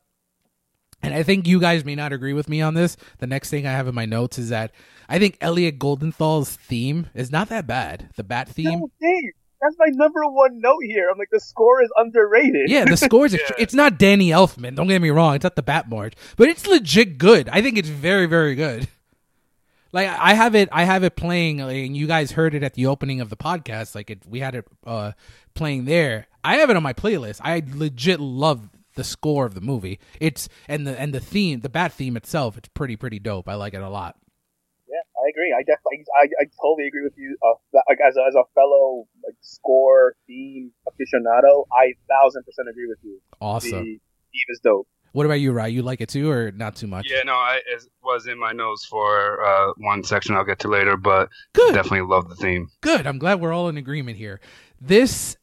Speaker 1: And I think you guys may not agree with me on this. The next thing I have in my notes is that I think Elliot Goldenthal's theme is not that bad. The bat theme.
Speaker 2: No, Dave, that's my number one note here. I'm like, the score is underrated.
Speaker 1: Yeah, the scores.
Speaker 3: Yeah.
Speaker 1: It's not Danny Elfman. Don't get me wrong. It's not the Bat March, but it's legit good. I think it's very, very good. Like I have it, I have it playing, like, and you guys heard it at the opening of the podcast. Like it, we had it uh, playing there. I have it on my playlist. I legit love the score of the movie. It's and the and the theme, the bat theme itself, it's pretty pretty dope. I like it a lot.
Speaker 2: Yeah, I agree. I definitely, I, I totally agree with you. Uh, like as a, as a fellow like score theme aficionado, I thousand percent agree with you.
Speaker 1: Awesome.
Speaker 2: The theme is dope.
Speaker 1: What about you, Rye? You like it too, or not too much?
Speaker 3: Yeah, no, I it was in my nose for uh, one section I'll get to later, but
Speaker 1: Good.
Speaker 3: definitely love the theme.
Speaker 1: Good. I'm glad we're all in agreement here. This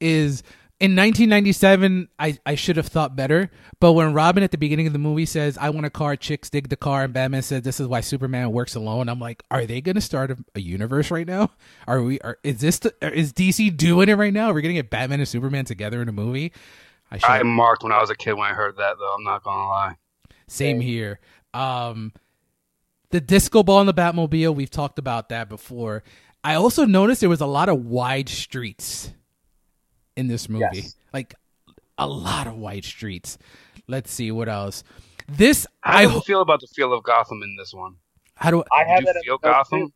Speaker 1: is in 1997. I, I should have thought better, but when Robin at the beginning of the movie says, "I want a car," chicks dig the car, and Batman says, "This is why Superman works alone." I'm like, are they going to start a, a universe right now? Are we? Are, is this the, is DC doing it right now? Are we going to get Batman and Superman together in a movie? I should.
Speaker 3: I marked when I was a kid when I heard that, though. I'm not gonna lie.
Speaker 1: Same here. Um, the disco ball in the Batmobile, we've talked about that before. I also noticed there was a lot of wide streets in this movie.
Speaker 2: Yes.
Speaker 1: Like a lot of wide streets. Let's see what else. This
Speaker 3: How
Speaker 1: I
Speaker 3: do you feel about the feel of Gotham in this one?
Speaker 1: how do
Speaker 2: I
Speaker 3: Did
Speaker 2: have
Speaker 3: you
Speaker 2: that. in
Speaker 3: feel Gotham?
Speaker 2: too.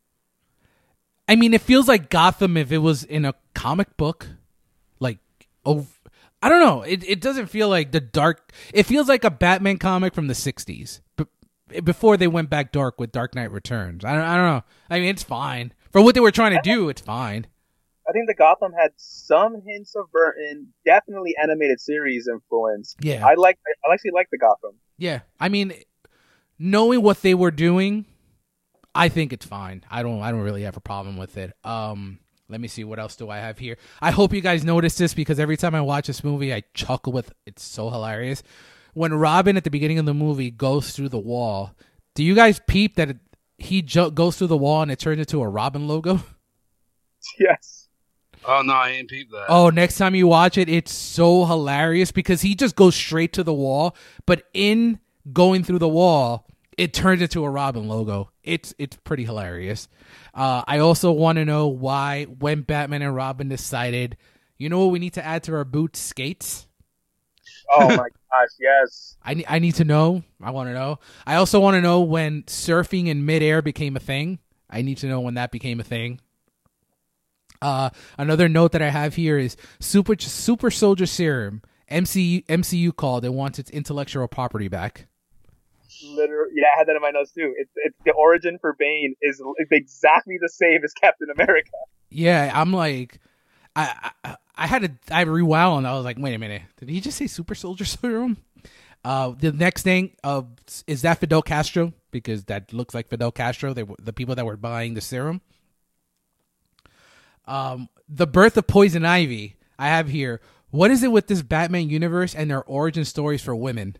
Speaker 1: I mean it feels like Gotham if it was in a comic book. Like oh I don't know. It it doesn't feel like the dark it feels like a Batman comic from the 60s. But before they went back dark with Dark Knight Returns. I don't, I don't know. I mean, it's fine. For what they were trying to do, it's fine.
Speaker 2: I think the Gotham had some hints of Burton, definitely animated series influence.
Speaker 1: Yeah.
Speaker 2: I like. I actually like the Gotham.
Speaker 1: Yeah. I mean, knowing what they were doing, I think it's fine. I don't I don't really have a problem with it. Um let me see what else do I have here. I hope you guys notice this because every time I watch this movie, I chuckle with it's so hilarious. When Robin at the beginning of the movie goes through the wall, do you guys peep that it, he ju- goes through the wall and it turns into a Robin logo?
Speaker 2: Yes.
Speaker 3: Oh no, I ain't peeped that.
Speaker 1: Oh, next time you watch it, it's so hilarious because he just goes straight to the wall, but in going through the wall, it turns into a Robin logo. It's it's pretty hilarious. Uh, I also want to know why when Batman and Robin decided, you know what, we need to add to our boots skates.
Speaker 2: Oh my gosh. Yes.
Speaker 1: I I need to know. I want to know. I also want to know when surfing in midair became a thing. I need to know when that became a thing. Uh, another note that I have here is super super soldier serum. MCU MCU called and wants its intellectual property back.
Speaker 2: Literally. Yeah, I had that in my notes too. It's it's the origin for Bane is exactly the same as Captain America.
Speaker 1: Yeah, I'm like, I I, I had to I rewound. And I was like, wait a minute, did he just say super soldier serum? Uh, the next thing uh, is that Fidel Castro because that looks like Fidel Castro. They the people that were buying the serum. Um, the birth of Poison Ivy. I have here. What is it with this Batman universe and their origin stories for women?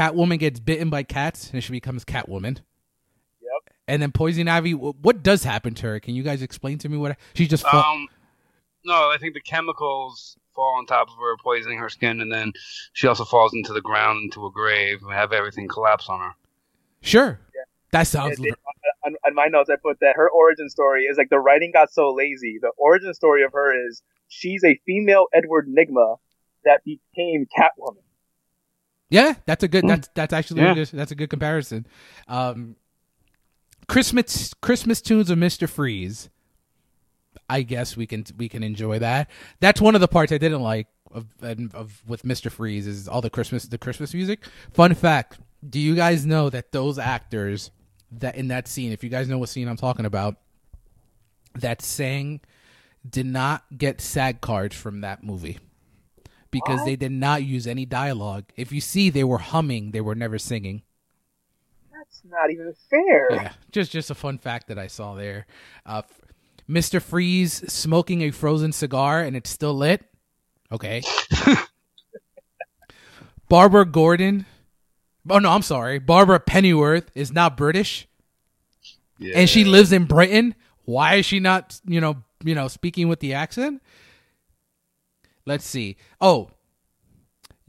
Speaker 1: Catwoman gets bitten by cats and she becomes Catwoman.
Speaker 2: Yep.
Speaker 1: And then Poison Ivy. What does happen to her? Can you guys explain to me what she just? Fall-
Speaker 3: Um, no, I think the chemicals fall on top of her, poisoning her skin, and then she also falls into the ground, into a grave, and have everything collapse on her.
Speaker 1: sure. That sounds.
Speaker 2: It- it- on, on my notes, I put that her origin story is like the writing got so lazy. The origin story of her is she's a female Edward Nygma that became Catwoman.
Speaker 1: Yeah, that's a good.
Speaker 3: Hmm.
Speaker 1: That's that's actually
Speaker 3: Yeah.
Speaker 1: that's a good comparison. Um, Christmas Christmas tunes of Mister Freeze. I guess we can we can enjoy that. That's one of the parts I didn't like of, of with Mister Freeze is all the Christmas the Christmas music. Fun fact: Do you guys know that those actors that in that scene, if you guys know what scene I'm talking about, that sang did not get SAG cards from that movie because
Speaker 2: What?
Speaker 1: they did not use any dialogue. If you see, they were humming; they were never singing.
Speaker 2: That's not even fair.
Speaker 1: Yeah, just just a fun fact that I saw there. Uh, Mr. Freeze smoking a frozen cigar and it's still lit. Okay. Barbara Gordon. Oh no, I'm sorry. Barbara Pennyworth is not British
Speaker 3: Yeah.
Speaker 1: and she lives in Britain. Why is she not, you know, you know, speaking with the accent? Let's see. Oh,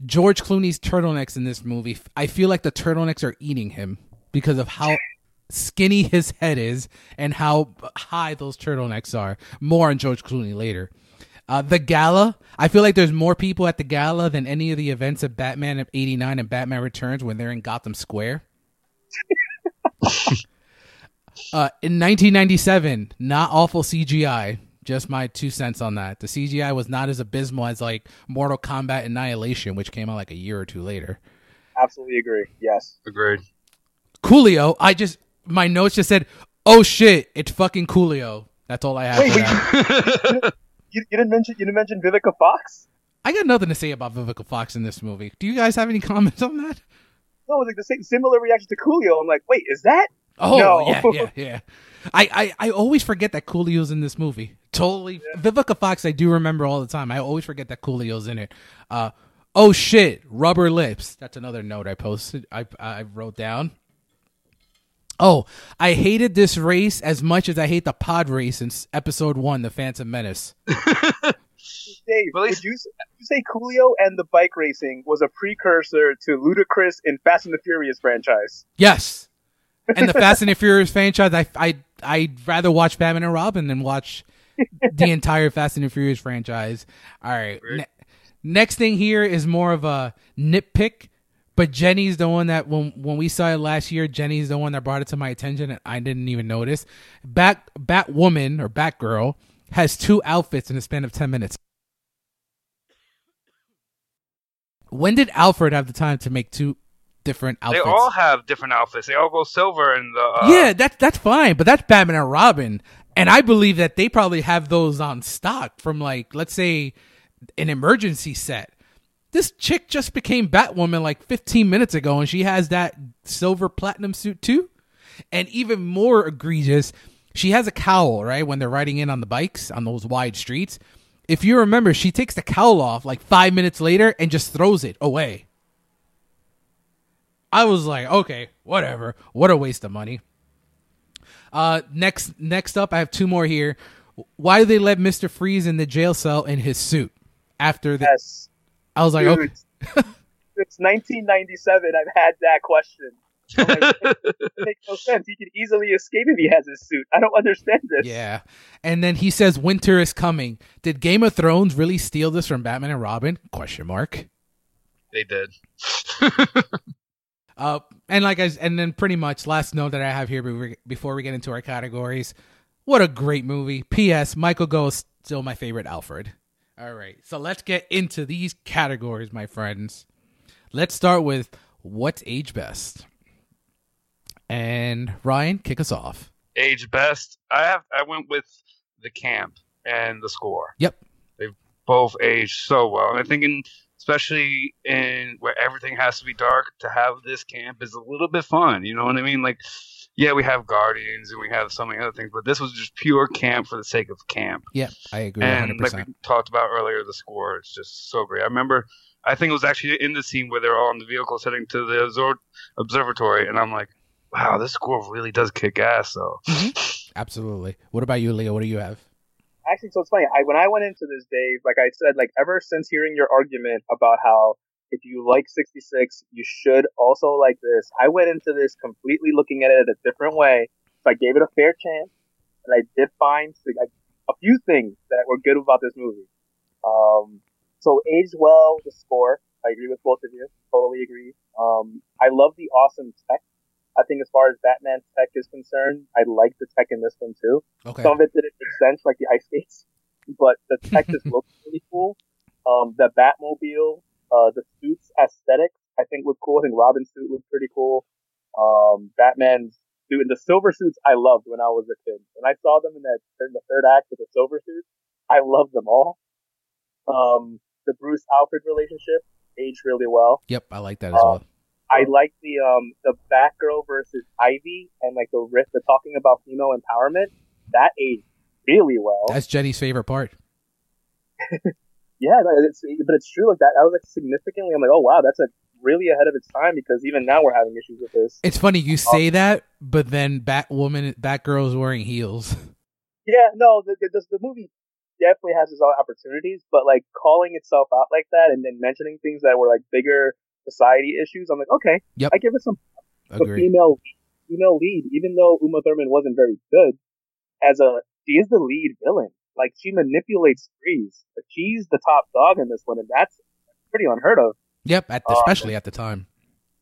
Speaker 1: George Clooney's turtlenecks in this movie. I feel like the turtlenecks are eating him because of how skinny his head is and how high those turtlenecks are. More on George Clooney later. Uh, the gala. I feel like there's more people at the gala than any of the events of Batman of '89 and Batman Returns when they're in Gotham Square. Uh, in 1997, not awful CGI. Just my two cents on that. The CGI was not as abysmal as like Mortal Kombat Annihilation, which came out like a year or two later.
Speaker 2: Absolutely agree. Yes.
Speaker 3: Agreed.
Speaker 1: Coolio, I just my notes just said, "Oh shit, it's fucking Coolio." That's all I have.
Speaker 2: Wait,
Speaker 1: for
Speaker 2: wait,
Speaker 1: that.
Speaker 2: You, you didn't mention you didn't mention Vivica Fox.
Speaker 1: I got nothing to say about Vivica Fox in this movie. Do you guys have any comments on that?
Speaker 2: No, it was like the same similar reaction to Coolio. I'm like, wait, is that?
Speaker 1: Oh
Speaker 2: No.
Speaker 1: yeah, yeah, yeah. I, I, I always forget that Coolio's in this movie. Totally, Vivica Fox. I do remember all the time. I always forget that Coolio's in it. Uh, oh shit, rubber lips. That's another note I posted. I I wrote down. Oh, I hated this race as much as I hate the pod race in episode one, The Phantom Menace.
Speaker 2: Dave,
Speaker 3: Well,
Speaker 2: would you, s- would you say Coolio and the bike racing was a precursor to Ludacris in Fast and the Furious franchise?
Speaker 1: Yes, and the Fast and the Furious franchise. I I I'd rather watch Batman and Robin than watch the entire Fast and the Furious franchise. All right.
Speaker 3: Right.
Speaker 1: Ne- next thing here is more of a nitpick, but Jenny's the one that when when we saw it last year, Jenny's the one that brought it to my attention, and I didn't even notice. Bat Batwoman or Batgirl has two outfits in the span of ten minutes. When did Alfred have the time to make two different outfits.
Speaker 3: They all have different outfits. They all go silver in the. Uh,
Speaker 1: yeah, that's that's fine, but that's Batman and Robin, and I believe that they probably have those on stock from like let's say an emergency set. This chick just became Batwoman like 15 minutes ago, and she has that silver platinum suit too. And even more egregious, she has a cowl right when they're riding in on the bikes on those wide streets. If you remember, she takes the cowl off like five minutes later and just throws it away. I was like, okay, whatever. What a waste of money. Uh, next, next up, I have two more here. Why do they let Mister Freeze in the jail cell in his suit? After the,
Speaker 2: Yes.
Speaker 1: I was like,
Speaker 2: Dude,
Speaker 1: okay,
Speaker 2: it's 1997. I've had that question. Like, it makes no sense. He can easily escape if he has his suit. I don't understand this.
Speaker 1: yeah. And then he says, "Winter is coming." Did Game of Thrones really steal this from Batman and Robin? Question mark.
Speaker 3: They did.
Speaker 1: Uh, and like I, and then pretty much last note that I have here before we- get into our categories. What a great movie. P.S. Michael Gough is still my favorite Alfred. All right, so let's get into these categories, my friends. Let's start with what's age best. And Ryan, kick us off.
Speaker 3: Age best. I have. I went with the camp and the score.
Speaker 1: Yep.
Speaker 3: They've both aged so well. And I think thinking, especially in where everything has to be dark, to have this camp is a little bit fun. You know what I mean? Like, yeah, we have Guardians and we have so many other things, but this was just pure camp for the sake of camp.
Speaker 1: Yep, I agree
Speaker 3: and
Speaker 1: 100%.
Speaker 3: like we talked about earlier, the score is just so great. I remember, I think it was actually in the scene where they're all in the vehicle heading to the observatory, and I'm like, wow, this score really does kick ass. though. Mm-hmm.
Speaker 1: Absolutely. What about you, Leo? What do you have?
Speaker 2: Actually, so it's funny. I when I went into this, Dave, like I said, like ever since hearing your argument about how if you like 66, you should also like this. I went into this completely looking at it a different way. So I gave it a fair chance, and I did find like, a few things that were good about this movie. Um, so aged well, the score. I agree with both of you. Totally agree. Um, I love the awesome tech. I think as far as Batman tech is concerned, I like the tech in this one too.
Speaker 1: Okay.
Speaker 2: Some of it didn't make sense, like the ice skates, but the tech just looked really cool. Um, the Batmobile, uh, the suits aesthetics, I think looked cool. I think Robin's suit looked pretty cool. Um, Batman's suit and the silver suits I loved when I was a kid. When I saw them in that in the third act with the silver suits, I loved them all. Um, the Bruce Alfred relationship aged really well.
Speaker 1: Yep, I like that as
Speaker 2: Uh,
Speaker 1: well.
Speaker 2: I like the um the Batgirl versus Ivy and like the riff, the talking about female empowerment. That aged really well.
Speaker 1: That's Jenny's favorite part.
Speaker 2: yeah, it's, but it's true. Like that, that was like significantly. I'm like, oh wow, that's like really ahead of its time because even now we're having issues with this.
Speaker 1: It's funny you say that, but then Batwoman, Batgirl is wearing heels.
Speaker 2: Yeah, no, the, the, the movie definitely has its own opportunities, but like calling itself out like that and then mentioning things that were like bigger society issues, I'm like, okay,
Speaker 1: Yep.
Speaker 2: I give it some the female female lead, even though Uma Thurman wasn't very good as a she is the lead villain. Like she manipulates Freeze. Like she's the top dog in this one, and that's pretty unheard of.
Speaker 1: Yep, at
Speaker 2: Uh,
Speaker 1: especially at the time.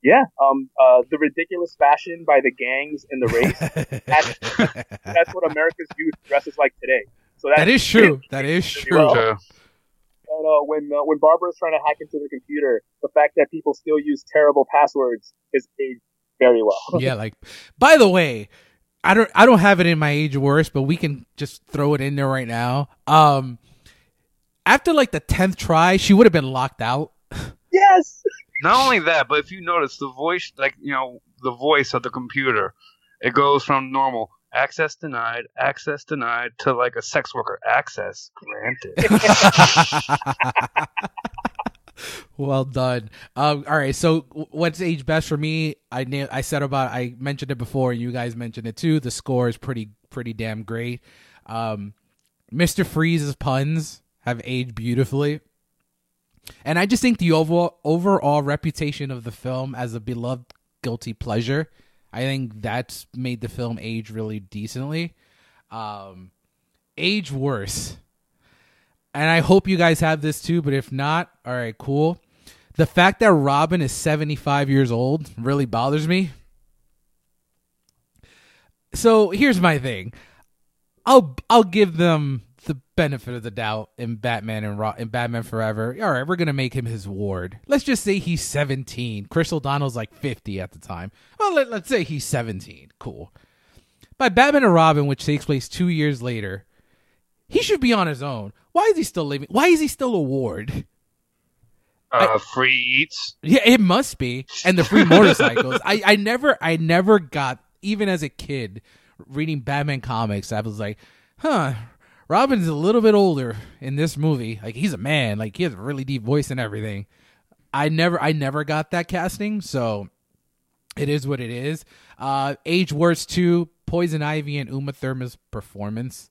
Speaker 2: Yeah. Um. Uh. The ridiculous fashion by the gangs in the race. That's what America's youth dresses like today. So that,
Speaker 1: That is true. That is true.
Speaker 2: Well,
Speaker 3: True.
Speaker 2: And, uh, when uh, when Barbara's trying to hack into the computer, the fact that people still use terrible passwords is aged very well.
Speaker 1: yeah, like by the way, I don't I don't have it in my age worst, but we can just throw it in there right now. Um after like the 10th try, she would have been locked out.
Speaker 2: yes.
Speaker 3: Not only that, but if you notice the voice, like you know, the voice of the computer, it goes from normal access denied, access denied to like a sex worker access granted.
Speaker 1: well done. Um, all right. So, what's age best for me? I na- I said about I mentioned it before, and you guys mentioned it too. The score is pretty pretty damn great. Um, Mister Freeze's puns have aged beautifully, and I just think the overall overall reputation of the film as a beloved guilty pleasure, I think that's made the film age really decently. Um, age worse and I hope you guys have this too, but if not, all right, cool. The fact that Robin is 75 years old really bothers me. So here's my thing. I'll I'll give them the benefit of the doubt in Batman and Ro- in Batman Forever. All right, we're gonna make him his ward. Let's just say he's 17. Chris O'Donnell's like 50 at the time. Well, let, let's say he's 17. Cool. By Batman and Robin, which takes place two years later, he should be on his own. Why is he still living? Why is he still a ward?
Speaker 3: Uh, free eats.
Speaker 1: Yeah, it must be. And the free motorcycles. I, I never I never got even as a kid reading Batman comics, I was like, huh, Robin's a little bit older in this movie. Like he's a man. Like he has a really deep voice and everything. I never I never got that casting, so it is what it is. Uh age worse too, Poison Ivy and Uma Thurman's performance.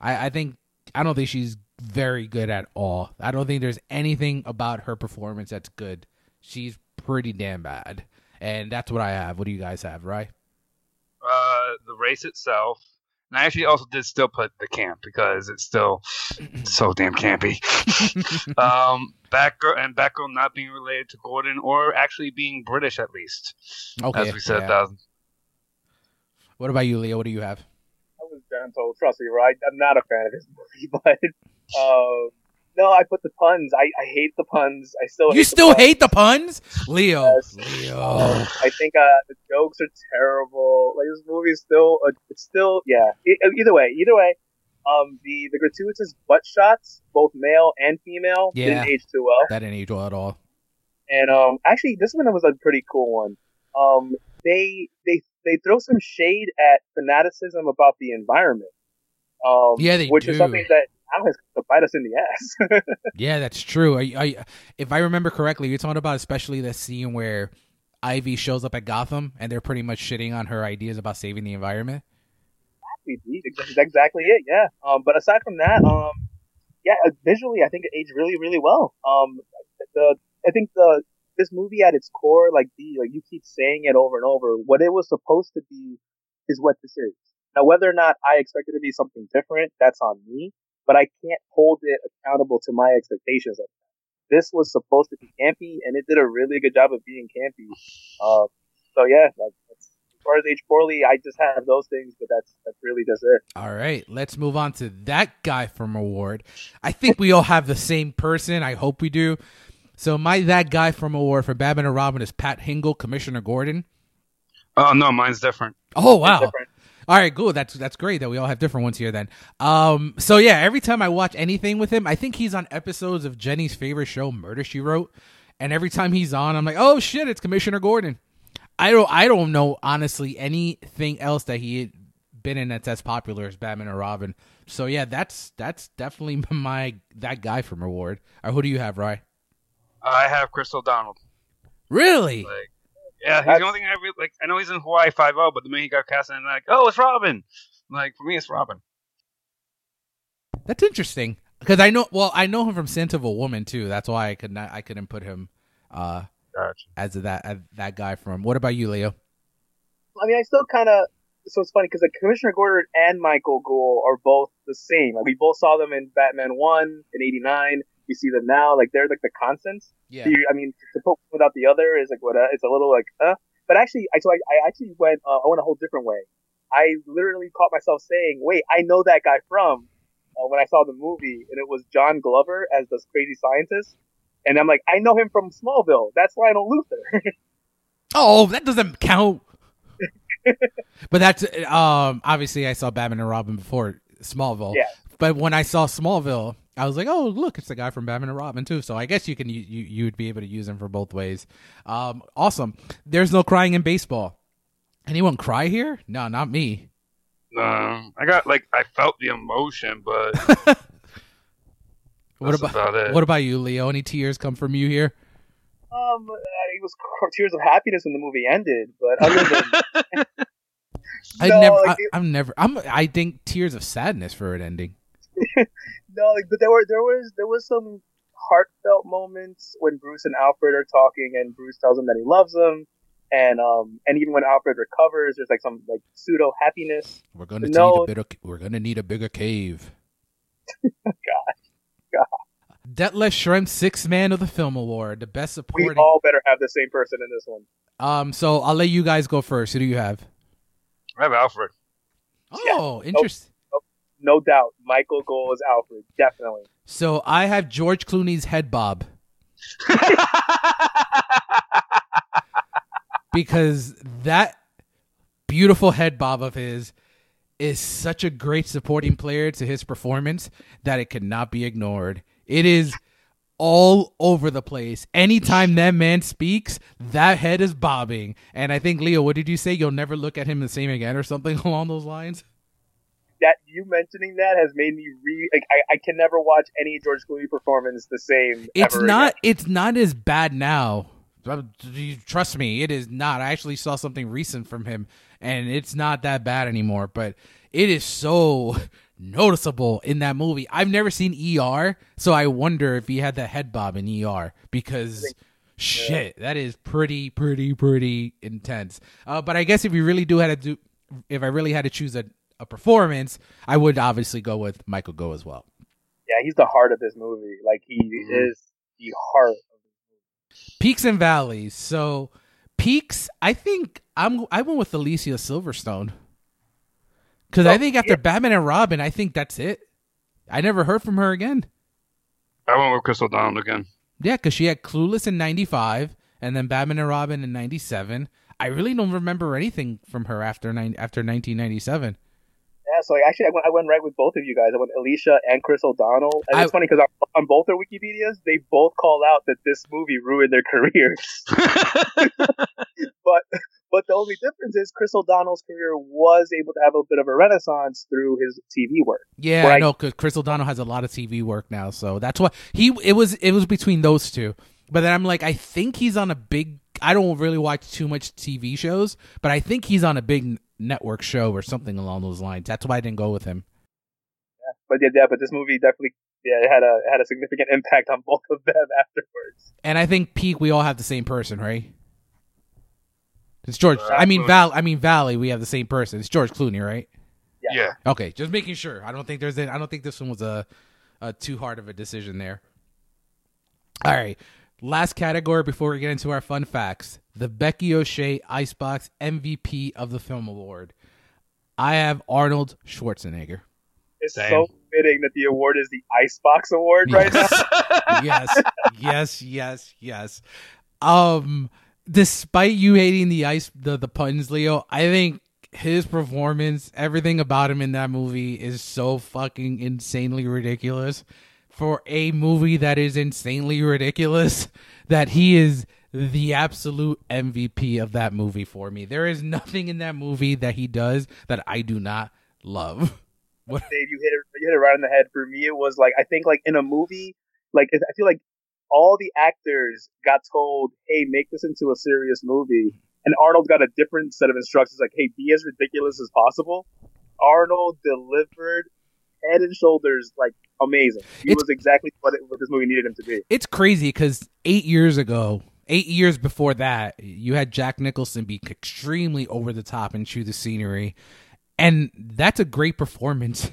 Speaker 1: I, I think I don't think she's very good at all. I don't think there's anything about her performance that's good. She's pretty damn bad. And that's what I have. What do you guys have, right?
Speaker 3: Uh, the race itself. And I actually also did still put the camp because it's still so damn campy. um, Batgirl and Batgirl not being related to Gordon or actually being British at least,
Speaker 1: Okay.
Speaker 3: as we said
Speaker 1: yeah.
Speaker 3: a thousand.
Speaker 1: What about you, Leo? What do you have?
Speaker 2: I was gentle. Trust me, right? I'm not a fan of this movie, but um, no, I put the puns. I, I hate the puns. I still
Speaker 1: You
Speaker 2: hate
Speaker 1: still
Speaker 2: the
Speaker 1: hate the puns? Leo.
Speaker 2: Yes.
Speaker 1: Leo.
Speaker 2: I think uh, the jokes are terrible. Like this movie is still, uh, it's still, yeah. E- either way, either way, um, the the gratuitous butt shots, both male and female,
Speaker 1: Yeah.
Speaker 2: didn't age too well.
Speaker 1: That didn't age well at all.
Speaker 2: And um, actually, this one was a pretty cool one. Um, they they they throw some shade at fanaticism about the environment. Um,
Speaker 1: Yeah, they
Speaker 2: which is something that now has to bite us in the ass.
Speaker 1: Yeah, that's true. I, I, if I remember correctly, you're talking about especially the scene where Ivy shows up at Gotham and they're pretty much shitting on her ideas about saving the environment.
Speaker 2: Exactly, That's exactly it. Yeah. Um, but aside from that, um, yeah, uh, visually, I think it aged really, really well. Um, the I think the this movie at its core, like the like you keep saying it over and over, what it was supposed to be is what this is. Now, whether or not I expect it to be something different, that's on me. But I can't hold it accountable to my expectations. Of that. This was supposed to be campy, and it did a really good job of being campy. Um, so yeah, like, that's, as far as age poorly, I just have those things, but that's that's really just it.
Speaker 1: All right, let's move on to that guy from award. I think we all have the same person. I hope we do. So my that guy from award for Batman and Robin is Pat Hingle, Commissioner Gordon.
Speaker 3: Oh no, mine's different.
Speaker 1: Oh wow!
Speaker 2: different.
Speaker 1: All right, cool. That's that's great that we all have different ones here. Then, um, so yeah, every time I watch anything with him, I think he's on episodes of Jenny's favorite show, Murder She Wrote, and every time he's on, I'm like, oh shit, it's Commissioner Gordon. I don't I don't know honestly anything else that he had been in that's as popular as Batman or Robin. So yeah, that's that's definitely my that guy from Reward. Or who do you have, Rye?
Speaker 3: I have Chris O'Donnell.
Speaker 1: Really?
Speaker 3: Like, yeah, he's
Speaker 2: That's-
Speaker 3: the only thing I really like. I know he's in Hawaii Five O, but the minute he got cast, and like, oh, it's Robin. Like for me, it's Robin.
Speaker 1: That's interesting because I know well I know him from Scent of a Woman too. That's why I could not I couldn't put him uh
Speaker 3: Gotcha.
Speaker 1: as that as that guy from. What about you, Leo?
Speaker 2: I mean, I still kind of. So it's funny because like Commissioner Gordon and Michael Gough are both the same. Like we both saw them in Batman One in '89. We see them now. Like they're like the constants.
Speaker 1: Yeah.
Speaker 2: So you- I mean, to put without the other is like what? Uh, it's a little like, uh. But actually, I so I, I actually went. Uh, I went a whole different way. I literally caught myself saying, "Wait, I know that guy from." uh, when I saw the movie, and it was John Glover as this crazy scientist, and I'm like, I know him from Smallville. That's Lionel Luthor.
Speaker 1: Oh, that doesn't count. but that's um obviously I saw Batman and Robin before Smallville.
Speaker 2: Yeah.
Speaker 1: But when I saw Smallville, I was like, "Oh, look, it's the guy from Batman and Robin too." So I guess you can you you, you would be able to use him for both ways. Um, awesome. There's no crying in baseball. Anyone cry here? No, not me.
Speaker 3: No, I got like I felt the emotion, but
Speaker 1: What about
Speaker 3: about it.
Speaker 1: what about you, Leo? Any tears come from you here?
Speaker 2: um, it was tears of happiness when the movie ended, but other than
Speaker 1: I
Speaker 2: No,
Speaker 1: never.
Speaker 2: like,
Speaker 1: I, I'm never. I'm. I think tears of sadness for it ending.
Speaker 2: no, like, but there were there was there was some heartfelt moments when Bruce and Alfred are talking, and Bruce tells him that he loves him, and um, and even when Alfred recovers, there's like some like pseudo happiness.
Speaker 1: We're gonna
Speaker 2: No.
Speaker 1: need a bit of. We're gonna need a bigger cave.
Speaker 2: God, God.
Speaker 1: Detlef Schrempf, Sixth Man of the Film Award, the best supporting.
Speaker 2: We all better have the same person in this one.
Speaker 1: Um, so I'll let you guys go first. Who do you have?
Speaker 3: I have Alfred.
Speaker 1: Oh, interesting.
Speaker 2: No doubt, Michael Gough is Alfred, definitely.
Speaker 1: So I have George Clooney's head bob because that beautiful head bob of his is such a great supporting player to his performance that it cannot be ignored. It is all over the place. Anytime that man speaks, that head is bobbing. And I think Leo, what did you say? You'll never look at him the same again, or something along those lines.
Speaker 2: That you mentioning that has made me re. Like, I, I can never watch any George Clooney performance the same.
Speaker 1: It's not.
Speaker 2: again.
Speaker 1: It's not as bad now. Trust me, it is not. I actually saw something recent from him, and it's not that bad anymore. But it is so noticeable in that movie. I've never seen ER, so I wonder if he had that head bob in ER because shit, that is pretty, pretty, pretty intense. Uh, but I guess if you really do had to do, if I really had to choose a, a performance, I would obviously go with Michael Gough as well.
Speaker 2: Yeah, he's the heart of this movie. Like he
Speaker 3: Mhm.
Speaker 2: is the heart. of this movie.
Speaker 1: peaks and valleys. So peaks, I think I'm I went with Alicia Silverstone because I
Speaker 2: Oh,
Speaker 1: think after
Speaker 2: yeah.
Speaker 1: Batman and Robin, I think that's it. I never heard from her again.
Speaker 3: I went with Chris O'Donnell again.
Speaker 1: Yeah, because she had Clueless in '95 and then Batman and Robin in '97. I really don't remember anything from her after nine, after 1997.
Speaker 2: Yeah, so like, actually, I went, I went right with both of you guys. I went Alicia and Chris O'Donnell. And it's funny because on, on both their Wikipedias, they both call out that this movie ruined their careers. but but the only difference is Chris O'Donnell's career was able to have a bit of a renaissance through his TV work.
Speaker 1: Yeah, I
Speaker 2: Right.
Speaker 1: know because Chris O'Donnell has a lot of TV work now, so that's why he it was it was between those two. But then I'm like, I think he's on a big. I don't really watch too much TV shows, but I think he's on a big n- network show or something along those lines. That's why I didn't go with him.
Speaker 2: Yeah, But yeah, yeah, but this movie definitely yeah it had a it had a significant impact on both of them afterwards.
Speaker 1: And I think Peak, we all have the same person, right? It's George.
Speaker 3: Uh,
Speaker 1: I mean
Speaker 3: Clooney.
Speaker 1: Val. I mean Valley. We have the same person. It's George Clooney, right?
Speaker 3: yeah.
Speaker 1: Okay, just making sure. I don't think there's. I don't think this one was a, a too hard of a decision there. All right, last category before we get into our fun facts: the Becky O'Shea Icebox MVP of the Film Award. I have Arnold Schwarzenegger.
Speaker 2: It's
Speaker 3: Same.
Speaker 2: so fitting that the award is the Icebox Award right now.
Speaker 1: yes, yes, yes, yes. Um, despite you hating the ice, the the puns, Leo, I think his performance, everything about him in that movie is so fucking insanely ridiculous. For a movie that is insanely ridiculous, that he is the absolute MVP of that movie for me. There is nothing in that movie that he does that I do not love. What?
Speaker 2: Dave, you hit it you hit it right on the head. For me, it was like I think like in a movie, like I feel like all the actors got told, "Hey, make this into a serious movie," and Arnold got a different set of instructions, like, "Hey, be as ridiculous as possible." Arnold delivered head and shoulders like amazing. He
Speaker 1: It's-
Speaker 2: was exactly what, it, what this movie needed him to be.
Speaker 1: it's crazy because eight years ago, eight years before that, you had Jack Nicholson be extremely over the top and chew the scenery, and that's a great performance.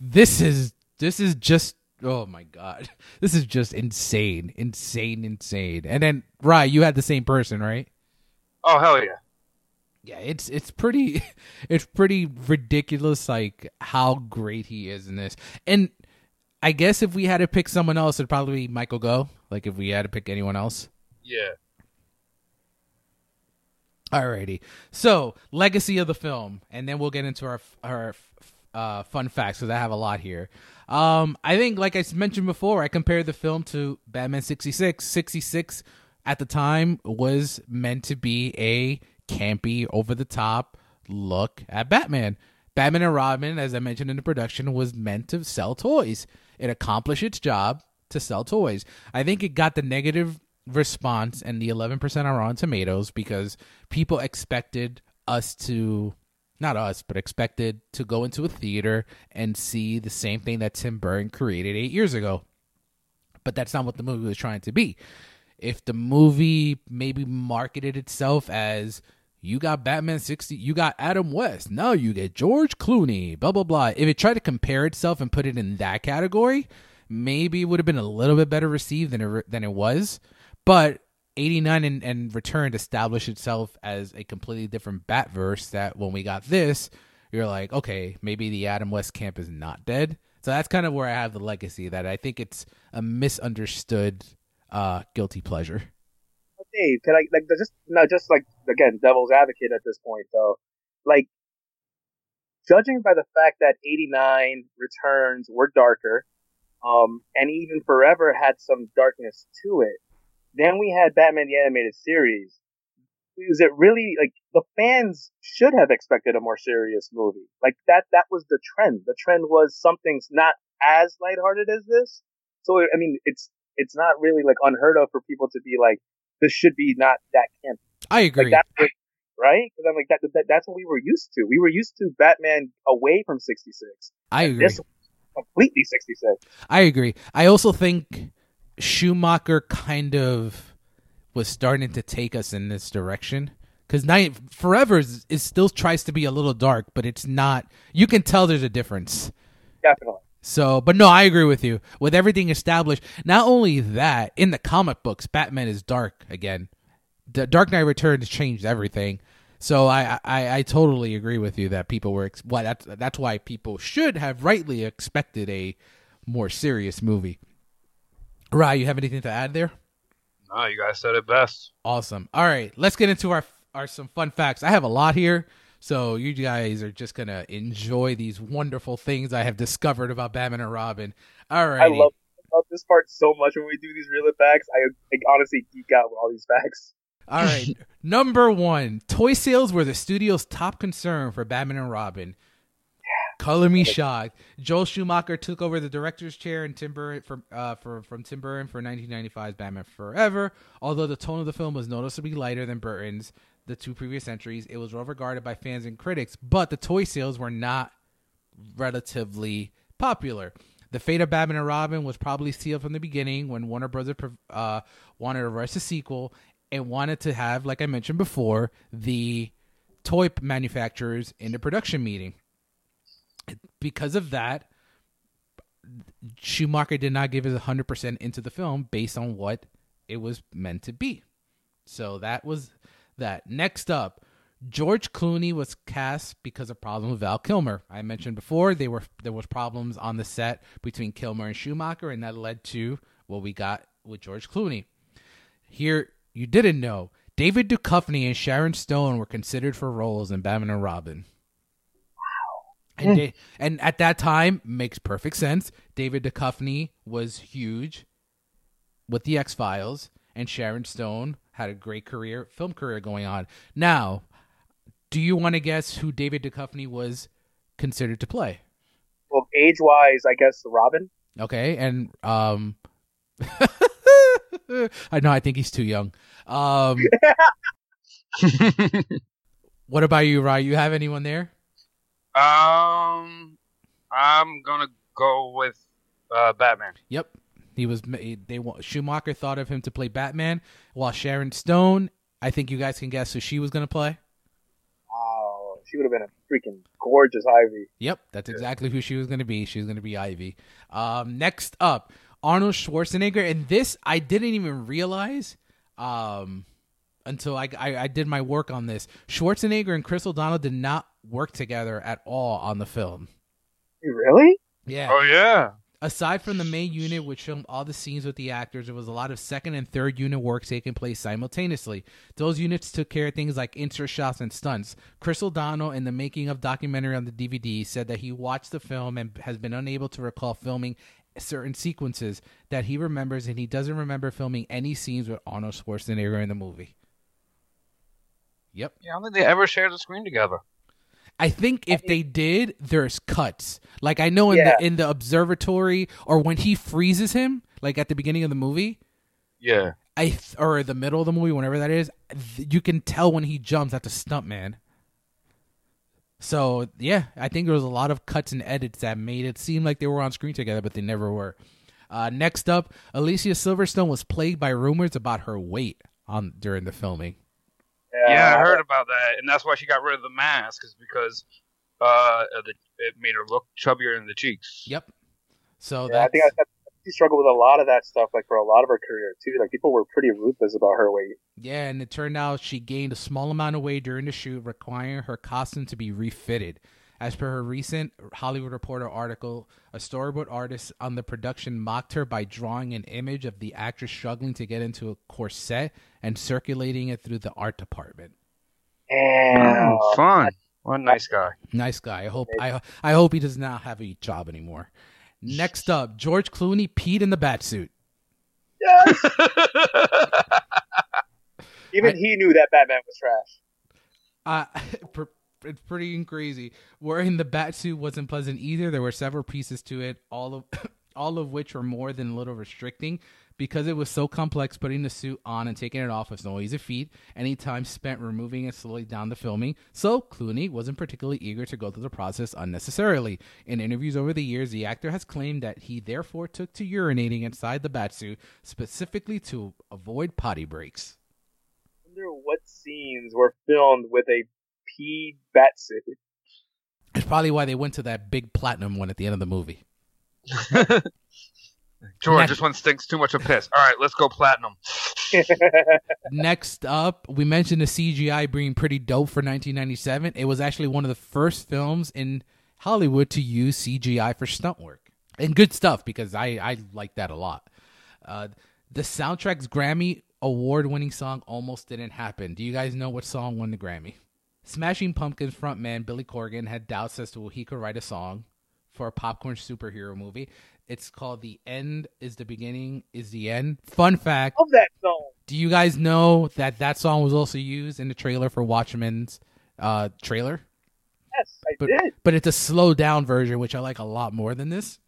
Speaker 1: This is this is just oh my god, this is just insane, insane, insane. And then Rye, you had the same person, right?
Speaker 3: Oh hell yeah.
Speaker 1: yeah, it's it's pretty it's pretty ridiculous like how great he is in this. And I guess if we had to pick someone else, it'd probably be Michael Gough. Like if we had to pick anyone else.
Speaker 3: Yeah.
Speaker 1: Alrighty. So legacy of the film, and then we'll get into our our uh, fun facts because I have a lot here. Um, I think, like I mentioned before, I compared the film to Batman 66. 66 at the time was meant to be a campy, over the top look at Batman. Batman and Robin, as I mentioned in the production, was meant to sell toys. It accomplished its job to sell toys. I think it got the negative response and the 11% Rotten Tomatoes because people expected us to not us, but expected to go into a theater and see the same thing that Tim Burton created 8 years ago. But that's not what the movie was trying to be. If the movie maybe marketed itself as you got Batman 60, you got Adam West, now you get George Clooney, blah, blah, blah. If it tried to compare itself and put it in that category, maybe it would have been a little bit better received than it, than it was. But 89 and, and Returned established itself as a completely different Batverse that when we got this, you're like, okay, maybe the Adam West camp is not dead. So that's kind of where I have the legacy that I think it's a misunderstood uh, guilty pleasure.
Speaker 2: Dave, can I like just not just like again devil's advocate at this point though, like judging by the fact that 89 returns were darker, um, and even Forever had some darkness to it then we had Batman the Animated Series. Is it really like the fans should have expected a more serious movie? Like that, that was the trend. The trend was something's not as lighthearted as this. So, I mean, it's, it's not really like unheard of for people to be like, this should be not that camp.
Speaker 1: I agree.
Speaker 2: Like right? Because I'm like that, that, That's what we were used to. We were used to Batman away from '66.
Speaker 1: I agree. This
Speaker 2: completely '66.
Speaker 1: I agree. I also think Schumacher kind of was starting to take us in this direction because Night Forever is, is, still tries to be a little dark, but it's not. You can tell there's a difference.
Speaker 2: Definitely.
Speaker 1: So, but no, I agree with you. With everything established, not only that, in the comic books, Batman is dark again. The Dark Knight Returns changed everything. So I, I, I totally agree with you that people were why that's that's why people should have rightly expected a more serious movie. Rye, you have anything to add there?
Speaker 3: No, you guys said it best.
Speaker 1: Awesome. All right, let's get into our our some fun facts. I have a lot here, so you guys are just gonna enjoy these wonderful things I have discovered about Batman and Robin. All right.
Speaker 2: I love, love this part so much when we do these real facts. I, I honestly geek out with all these facts.
Speaker 1: All right. Number one, toy sales were the studio's top concern for Batman and Robin. Color me shocked. Joel Schumacher took over the director's chair in Tim Burton for, uh, for, from Tim Burton for 1995's Batman Forever. Although the tone of the film was noticeably lighter than Burton's the two previous entries, it was well regarded by fans and critics, but the toy sales were not relatively popular. The fate of Batman and Robin was probably sealed from the beginning when Warner Brothers uh, wanted to rush a sequel and wanted to have, like I mentioned before, the toy manufacturers in the production meeting because of that, Schumacher did not give his 100% into the film based on what it was meant to be. So that was that. Next up, George Clooney was cast because of problems with Val Kilmer. I mentioned before they were there was problems on the set between Kilmer and Schumacher, and that led to what we got with George Clooney. Here, you didn't know David Duchovny and Sharon Stone were considered for roles in Batman and Robin. And mm. and at that time makes perfect sense. David Duchovny was huge with the X Files, and Sharon Stone had a great career, film career going on. Now, do you want to guess who David Duchovny was considered to play?
Speaker 2: Well, age wise, I guess Robin.
Speaker 1: Okay, and um, I know I think he's too young. Um, what about you, Ryan? You have anyone there?
Speaker 3: Um, I'm gonna go with uh, Batman.
Speaker 1: Yep, he was. They want Schumacher thought of him to play Batman, while Sharon Stone. I think you guys can guess who she was gonna play.
Speaker 2: Oh, she would have been a freaking gorgeous Ivy.
Speaker 1: Yep, that's exactly who she was gonna be. She was gonna be Ivy. Um, next up, Arnold Schwarzenegger, and this I didn't even realize. Um, until I, I I did my work on this. Schwarzenegger and Chris O'Donnell did not work together at all on the film.
Speaker 2: Really?
Speaker 1: Yeah.
Speaker 3: Oh yeah.
Speaker 1: Aside from the main unit, which filmed all the scenes with the actors, there was a lot of second and third unit work taking place simultaneously. Those units took care of things like insert shots and stunts. Chris O'Donnell, in the making of documentary on the DVD, said that he watched the film and has been unable to recall filming certain sequences that he remembers, and he doesn't remember filming any scenes with Arnold Schwarzenegger in the movie. Yep.
Speaker 3: Yeah, I don't think they ever shared the screen together.
Speaker 1: I think if they did, there's cuts. Like I know in
Speaker 2: Yeah.
Speaker 1: the in the observatory or when he freezes him, like at the beginning of the movie,
Speaker 3: Yeah.
Speaker 1: I th- or the middle of the movie, whenever that is, th- you can tell when he jumps at the stunt man. So yeah, I think there was a lot of cuts and edits that made it seem like they were on screen together, but they never were. Uh, next up, Alicia Silverstone was plagued by rumors about her weight on during the filming.
Speaker 3: Yeah, I heard about that, and that's why she got rid of the mask, is because uh, the, it made her look chubbier in the cheeks.
Speaker 1: Yep. So
Speaker 2: Yeah, I think I, I, she struggled with a lot of that stuff, like for a lot of her career too. Like people were pretty ruthless about her weight.
Speaker 1: Yeah, and it turned out she gained a small amount of weight during the shoot, requiring her costume to be refitted. As per her recent Hollywood Reporter article, a storyboard artist on the production mocked her by drawing an image of the actress struggling to get into a corset and circulating it through the art department.
Speaker 2: Damn.
Speaker 3: Oh, fun. What a nice guy.
Speaker 1: Nice guy. I hope I I hope he does not have a job anymore. Next up, George Clooney peed in the bat suit.
Speaker 2: Yes. Even
Speaker 1: I-
Speaker 2: he knew that Batman was trash.
Speaker 1: Uh, pr- it's pretty crazy. Wearing the bat suit wasn't pleasant either. There were several pieces to it, all of all of which were more than a little restricting. Because it was so complex, putting the suit on and taking it off was no easy feat. Any time spent removing it slowly down the filming, so Clooney wasn't particularly eager to go through the process unnecessarily. In interviews over the years, the actor has claimed that he therefore took to urinating inside the batsuit specifically to avoid potty breaks.
Speaker 2: I wonder what scenes were filmed with a pea bat suit.
Speaker 1: It's probably why they went to that big platinum one at the end of the movie.
Speaker 3: George,
Speaker 1: Next-
Speaker 3: this one stinks too much of piss. All right, let's go platinum.
Speaker 1: Next up, we mentioned the CGI being pretty dope for 1997. It was actually one of the first films in Hollywood to use CGI for stunt work. And good stuff because I, I like that a lot. Uh, the soundtrack's Grammy award winning song almost didn't happen. Do you guys know what song won the Grammy? Smashing Pumpkins frontman Billy Corgan had doubts as to whether he could write a song for a popcorn superhero movie. It's called The End is the Beginning is the End. Fun fact
Speaker 2: Love that song.
Speaker 1: do you guys know that that song was also used in the trailer for Watchmen's uh, trailer?
Speaker 2: Yes, I
Speaker 1: But
Speaker 2: did.
Speaker 1: but it's a slow down version, which I like a lot more than this.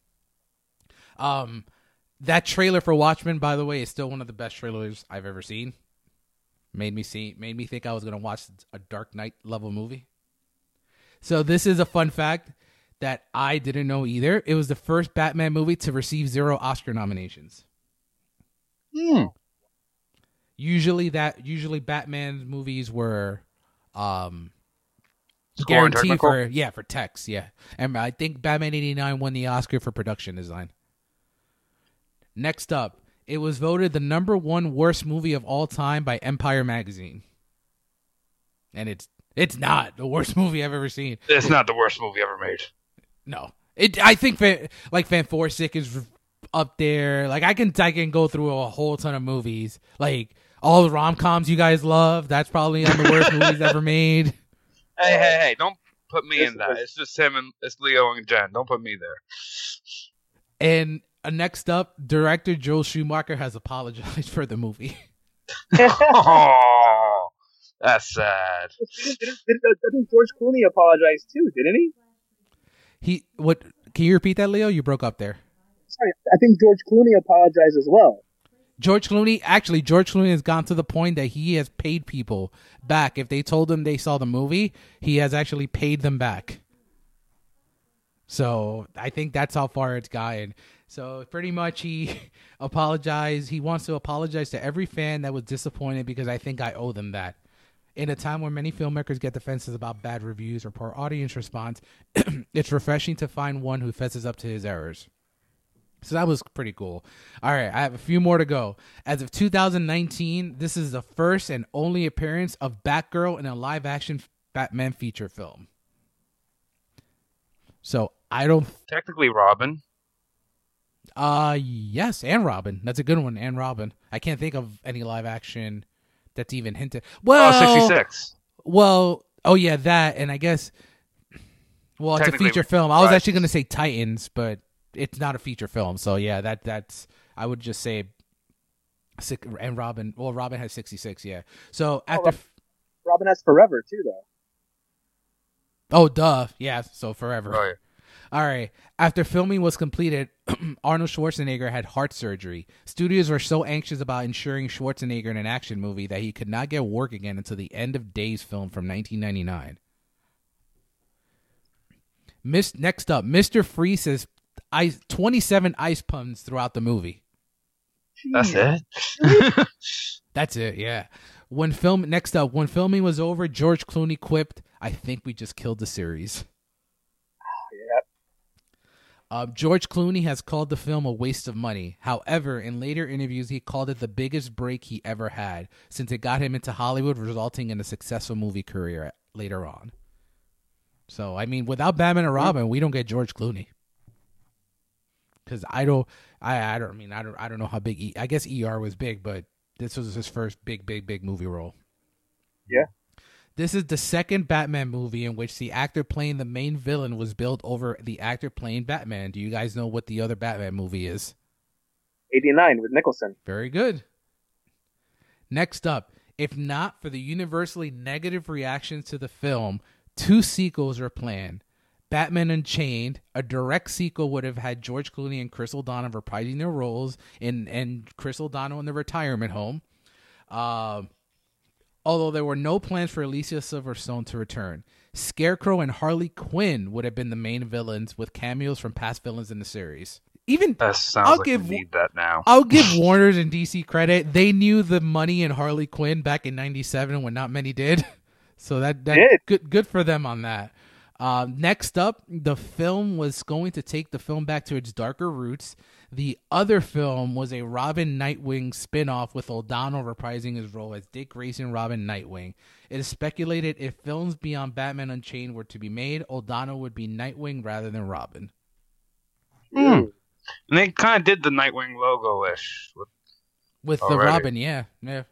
Speaker 1: Um, that trailer for Watchmen, by the way, is still one of the best trailers I've ever seen. Made me see, made me think I was gonna watch a Dark Knight level movie. So this is a fun fact that I didn't know either. It was the first Batman movie to receive zero Oscar nominations.
Speaker 3: Hmm.
Speaker 1: usually that usually Batman movies were um
Speaker 3: Score
Speaker 1: guaranteed for yeah for text yeah and I think Batman eighty nine won the Oscar for production design. Next up, it was voted the number one worst movie of all time by Empire magazine, and it's it's not the worst movie I've ever seen.
Speaker 3: It's not the worst movie ever made.
Speaker 1: No, it. I think Fan, like Fantastic is up there. Like I can I can go through a whole ton of movies. Like all the rom coms you guys love. That's probably on the worst movies ever made.
Speaker 3: Hey, hey, hey! Don't put me
Speaker 2: This
Speaker 3: in that.
Speaker 2: was-
Speaker 3: It's just him and it's Leo and Jen. Don't put me there.
Speaker 1: And Uh, next up, director Joel Schumacher has apologized for the movie.
Speaker 3: Oh, that's sad.
Speaker 2: Didn't, didn't, didn't, didn't George Clooney apologize too? Didn't he?
Speaker 1: He what? Can you repeat that, Leo? You broke up there.
Speaker 2: Sorry, I think George Clooney apologized as well.
Speaker 1: George Clooney, actually, George Clooney has gone to the point that he has paid people back. If they told him they saw the movie, he has actually paid them back. So I think that's how far it's gotten. So pretty much he apologized. He wants to apologize to every fan that was disappointed because I think I owe them that. In a time where many filmmakers get defenses about bad reviews or poor audience response, it's refreshing to find one who fesses up to his errors. So that was pretty cool. All right, I have a few more to go. As of 2019, this is the first and only appearance of Batgirl in a live action Batman feature film. So I don't.
Speaker 3: Technically, Robin.
Speaker 1: Uh, yes, and Robin. That's a good one. And Robin. I can't think of any live action that's even hinted. Well,
Speaker 3: oh, 66.
Speaker 1: Well, oh yeah, that, and I guess. Well, it's a feature film. I was
Speaker 3: right.
Speaker 1: actually going to say Titans, but it's not a feature film. So yeah, that that's. I would just say. Six, and Robin. Well, Robin has sixty six. Yeah. So after.
Speaker 2: Rob- Robin has forever too, though.
Speaker 1: Oh, duh. Yeah. So forever.
Speaker 3: Right.
Speaker 1: All right. After filming was completed, Arnold Schwarzenegger had heart surgery. Studios were so anxious about insuring Schwarzenegger in an action movie that he could not get work again until the end of Days film from 1999. Miss, next up, Mr. Freeze says ice, 27 ice puns throughout the movie.
Speaker 3: That's
Speaker 2: Jeez.
Speaker 3: it.
Speaker 1: That's it, yeah. When film next up, when filming was over, George Clooney quipped, "I think we just killed the series." Uh, George Clooney has called the film a waste of money. However, in later interviews, he called it the biggest break he ever had, since it got him into Hollywood, resulting in a successful movie career later on. So, I mean, without Batman and Robin, we don't get George Clooney. Because I don't, I, I don't I mean, I don't, I don't know how big. E, I guess ER was big, but this was his first big, big, big movie role.
Speaker 2: Yeah.
Speaker 1: This is the second Batman movie in which the actor playing the main villain was billed over the actor playing Batman. Do you guys know what the other Batman movie is?
Speaker 2: 89 with Nicholson.
Speaker 1: Very good. Next up, if not for the universally negative reactions to the film, two sequels are planned. Batman Unchained, a direct sequel, would have had George Clooney and Chris O'Donnell reprising their roles in and Chris O'Donnell in the retirement home. Um, although there were no plans for Alicia Silverstone to return. Scarecrow and Harley Quinn would have been the main villains, with cameos from past villains in the series. Even
Speaker 3: That sounds
Speaker 1: I'll
Speaker 3: like
Speaker 1: give-
Speaker 3: need that now.
Speaker 1: I'll give Warner's and DC credit. They knew the money in Harley Quinn back in '97 when not many did. So that that
Speaker 2: Did.
Speaker 1: good good for them on that. Um, next up, the film was going to take the film back to its darker roots. The other film was a Robin Nightwing spin-off with O'Donnell reprising his role as Dick Grayson Robin Nightwing. It is speculated if films beyond Batman Unchained were to be made, O'Donnell would be Nightwing rather than Robin.
Speaker 3: Hmm. And they kind of did the Nightwing logo ish.
Speaker 1: with the Robin, yeah, yeah.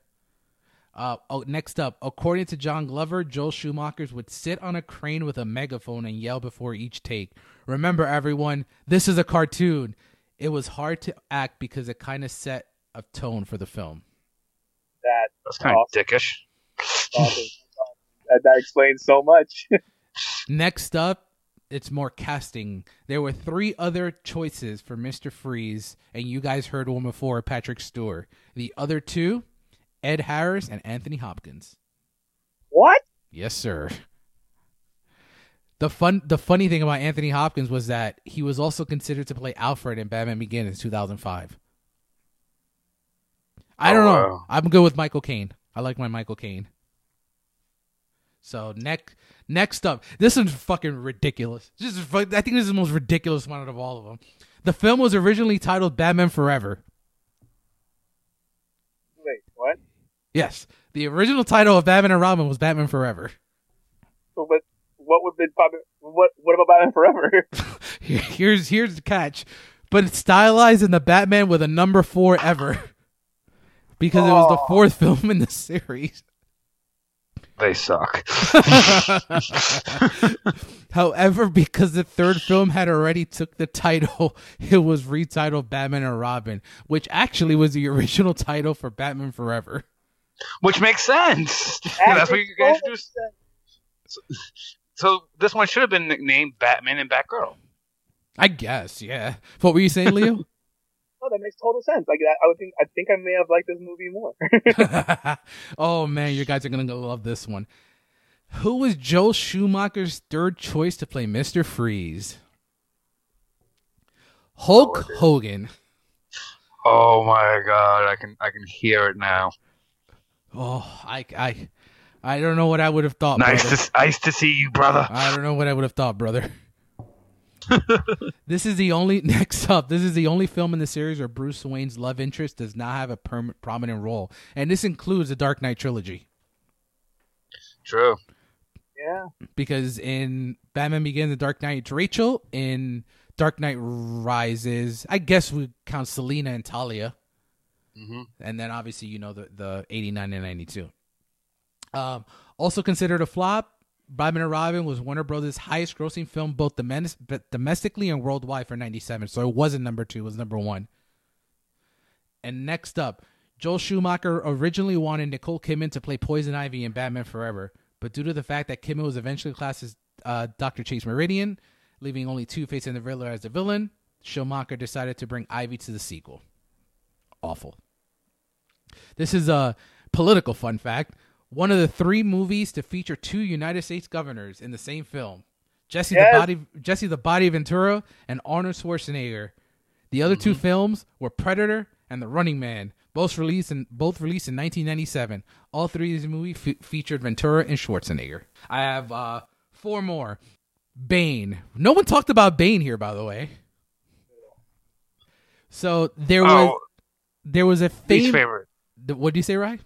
Speaker 1: Uh, oh, next up, according to John Glover, Joel Schumacher would sit on a crane with a megaphone and yell before each take. Remember, everyone, this is a cartoon. It was hard to act because it kind of set a tone for the film.
Speaker 2: That,
Speaker 3: That's kind of dickish.
Speaker 2: awesome. that that explains so much.
Speaker 1: Next up, it's more casting. There were three other choices for Mr. Freeze, and you guys heard one before, Patrick Stewart. The other two, Ed Harris and Anthony Hopkins.
Speaker 2: what?
Speaker 1: Yes, sir. The fun, the funny thing about Anthony Hopkins was that he was also considered to play Alfred in Batman Begins in 2005. I don't
Speaker 3: Oh,
Speaker 1: know.
Speaker 3: wow.
Speaker 1: I'm good with Michael Caine. I like my Michael Caine. So next, next up, this one's fucking ridiculous. This is, I think this is the most ridiculous one out of all of them. The film was originally titled Batman Forever.
Speaker 2: Wait, what?
Speaker 1: Yes, the original title of Batman and Robin was Batman Forever.
Speaker 2: So, but what would be probably what? What about Batman Forever?
Speaker 1: Here's here's the catch, but it's stylized in the Batman with a number four ever, because it was the fourth film in the series.
Speaker 3: They suck.
Speaker 1: However, because the third film had already took the title, it was retitled Batman and Robin, which actually was the original title for Batman Forever.
Speaker 3: Which makes sense.
Speaker 2: That
Speaker 3: That's what you guys
Speaker 2: much
Speaker 3: do.
Speaker 2: Sense.
Speaker 3: So this one should have been nicknamed Batman and Batgirl.
Speaker 1: I guess, yeah. What were you saying, Leo?
Speaker 2: Oh, that makes total sense. Like I, I would think. I think I may have liked this movie more.
Speaker 1: oh man, you guys are gonna love this one. Who was Joel Schumacher's third choice to play Mister Freeze? Hulk
Speaker 3: Oh.
Speaker 1: Hogan.
Speaker 3: Oh my god, I can I can hear it now.
Speaker 1: Oh, I, I, I don't know what I would have thought.
Speaker 3: nice
Speaker 1: brother.
Speaker 3: to nice to see you, brother.
Speaker 1: I don't know what I would have thought, brother. This is the only next up. This is the only film in the series where Bruce Wayne's love interest does not have a perm- prominent role, and this includes the Dark Knight trilogy.
Speaker 3: True.
Speaker 2: Yeah.
Speaker 1: Because in Batman Begins The Dark Knight, it's Rachel. In Dark Knight Rises, I guess we count Selina and Talia,
Speaker 3: hmm
Speaker 1: and then obviously you know the the eighty nine and ninety two. Um, also considered a flop. Batman and Robin was Warner Brothers' highest grossing film both domestically and worldwide for 97. So it wasn't number two, it was number one. And next up, Joel Schumacher originally wanted Nicole Kidman to play Poison Ivy in Batman Forever, but due to the fact that Kidman was eventually classed as uh, Dr. Chase Meridian, leaving only Two Face and the Riddler as the villain, Schumacher decided to bring Ivy to the sequel. Awful. This is a political fun fact. One of the three movies to feature two United States governors in the same film. Jesse
Speaker 2: Yes.
Speaker 1: the Body Jesse the Body Ventura and Arnold Schwarzenegger. The other two films were Predator and The Running Man, both released in both released in 1997. All three of these movies fe- featured Ventura and Schwarzenegger. I have uh, four more. Bane. No one talked about Bane here, by the way. So there was
Speaker 3: Oh,
Speaker 1: there was a famous.
Speaker 3: favorite.
Speaker 1: What do you say, Ryan?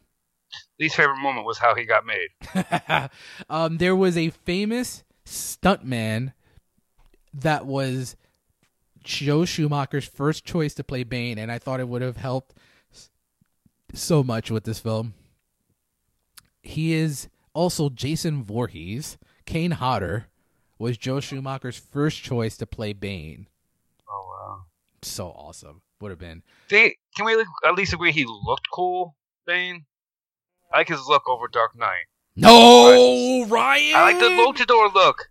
Speaker 3: Least favorite moment was how he got made.
Speaker 1: um, there was a famous stuntman that was Joe Schumacher's first choice to play Bane, and I thought it would have helped so much with this film. He is also Jason Voorhees. Kane Hodder was Joe Schumacher's first choice to play Bane.
Speaker 3: Oh wow.
Speaker 1: So awesome. Would have been.
Speaker 3: They, can we at least agree he looked cool, Bane? I like his look over Dark Knight.
Speaker 1: No, Ryan.
Speaker 3: I like the luchador look.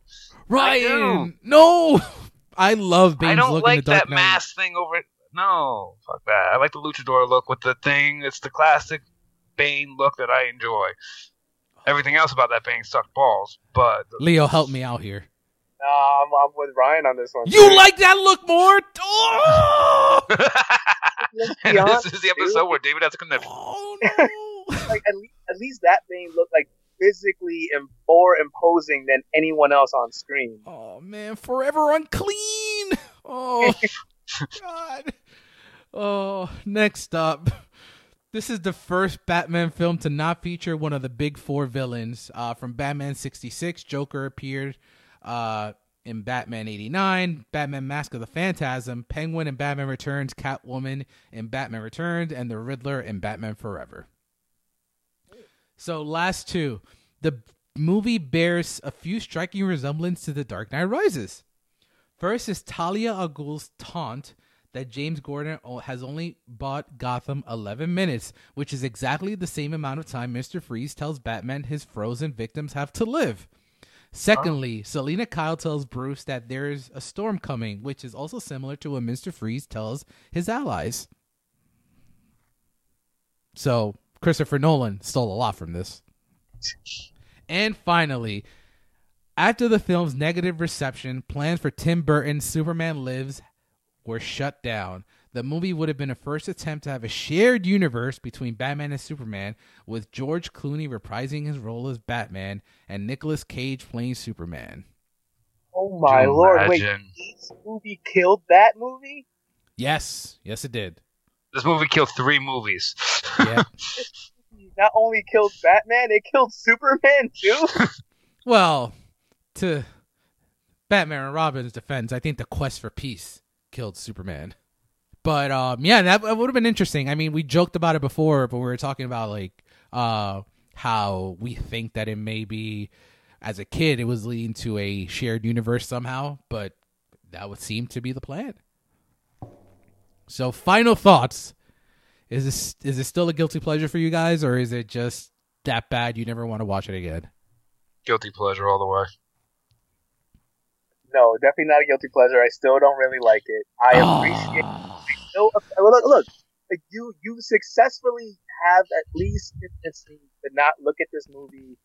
Speaker 1: Ryan. No. I love Bane's
Speaker 3: I don't
Speaker 1: look
Speaker 3: like
Speaker 1: in the Dark
Speaker 3: that
Speaker 1: Knight.
Speaker 3: mask thing over. No, fuck that. I like the luchador look with the thing. It's the classic Bane look that I enjoy. Everything else about that Bane sucked balls, but
Speaker 1: Leo, help me out here.
Speaker 2: No, I'm, I'm with Ryan on this one.
Speaker 1: You like that look more? Oh,
Speaker 3: and this is the episode where David has a connection.
Speaker 1: oh no!
Speaker 2: Like at least, at least that Bane looked like physically Im- more imposing than anyone else on screen.
Speaker 1: oh man, forever unclean. Oh God. Oh, next up. This is the first Batman film to not feature one of the big four villains. Uh, from Batman 66, Joker appeared uh, in Batman 89, Batman Mask of the Phantasm, Penguin in Batman Returns, Catwoman in Batman Returns, and the Riddler in Batman Forever. So, last two. The movie bears a few striking resemblance to The Dark Knight Rises. First is Talia al Ghul's taunt that James Gordon has only bought Gotham 11 minutes, which is exactly the same amount of time Mr. Freeze tells Batman his frozen victims have to live. Secondly, Selina Kyle tells Bruce that there is a storm coming, which is also similar to what Mr. Freeze tells his allies. So, Christopher Nolan stole a lot from this. And finally, after the film's negative reception, plans for Tim Burton's Superman Lives were shut down. The movie would have been a first attempt to have a shared universe between Batman and Superman, with George Clooney reprising his role as Batman and Nicolas Cage playing Superman.
Speaker 2: Oh my
Speaker 3: Can you
Speaker 2: lord! Wait,
Speaker 3: imagine?
Speaker 2: this movie killed that movie.
Speaker 1: Yes, yes, it did.
Speaker 3: This movie killed three movies.
Speaker 1: Yeah.
Speaker 2: Not only killed Batman, it killed Superman too.
Speaker 1: well, to Batman and Robin's defense, I think the quest for peace killed Superman. But um, yeah, that, that would have been interesting. I mean, we joked about it before, but we were talking about like uh, how we think that it may be as a kid it was leading to a shared universe somehow, but that would seem to be the plan. So, final thoughts: Is this is this still a guilty pleasure for you guys, or is it just that bad you never want to watch it again?
Speaker 3: Guilty pleasure all the way.
Speaker 2: no, definitely not a guilty pleasure. I still don't really like it. I appreciate.
Speaker 1: Ah.
Speaker 2: No, uh, look, look. like, You you successfully have at least convinced to not look at this movie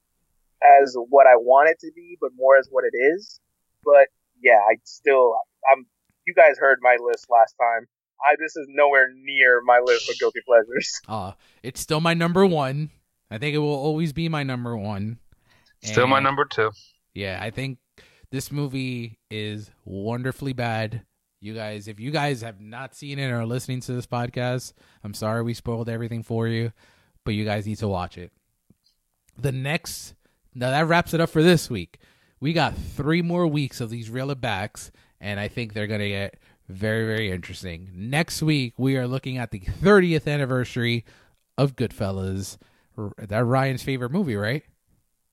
Speaker 2: as what I want it to be, but more as what it is. But yeah, I still I'm. You guys heard my list last time. I this is nowhere near my list of guilty pleasures.
Speaker 1: Uh, it's still my number one. I think it will always be my number one.
Speaker 3: Still my number two.
Speaker 1: Yeah, I think This movie is wonderfully bad. You guys, if you guys have not seen it or are listening to this podcast, I'm sorry we spoiled everything for you, but you guys need to watch it. The next, now that wraps it up for this week. We got three more weeks of these reel it backs, and I think they're going to get very, very interesting. Next week, we are looking at the 30th anniversary of Goodfellas. That Ryan's favorite movie, right?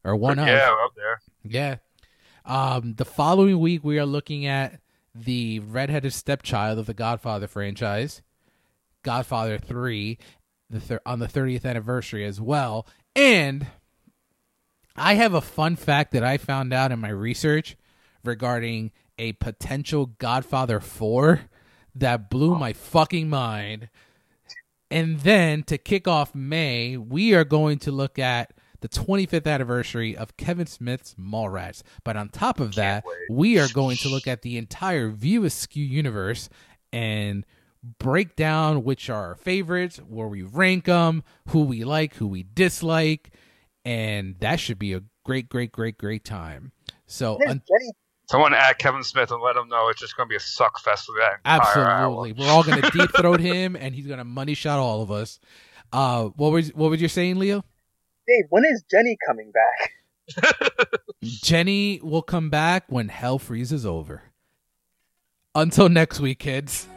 Speaker 1: Or one of.
Speaker 3: yeah, up there.
Speaker 1: Yeah. Um, the following week, we are looking at the redheaded stepchild of the Godfather franchise, Godfather Three, the thir- on the 30th anniversary as well. And I have a fun fact that I found out in my research regarding a potential Godfather 4 that blew my fucking mind. And then to kick off May, we are going to look at the 25th anniversary of Kevin Smith's Mallrats. But on top of that, we are going to look at the entire View Askew universe and break down which are our favorites, where we rank them, who we like, who we dislike, and that should be a great, great, great, great time. So, un-?
Speaker 3: Someone add Kevin Smith and let him know it's just going to be a suck fest for that
Speaker 1: absolutely,
Speaker 3: hour.
Speaker 1: we're all going to deep throat him, and he's going to money shot all of us. Uh, what was what was you saying, Leo?
Speaker 2: Dave, when is Jenny coming back?
Speaker 1: Jenny will come back when hell freezes over. Until next week, kids.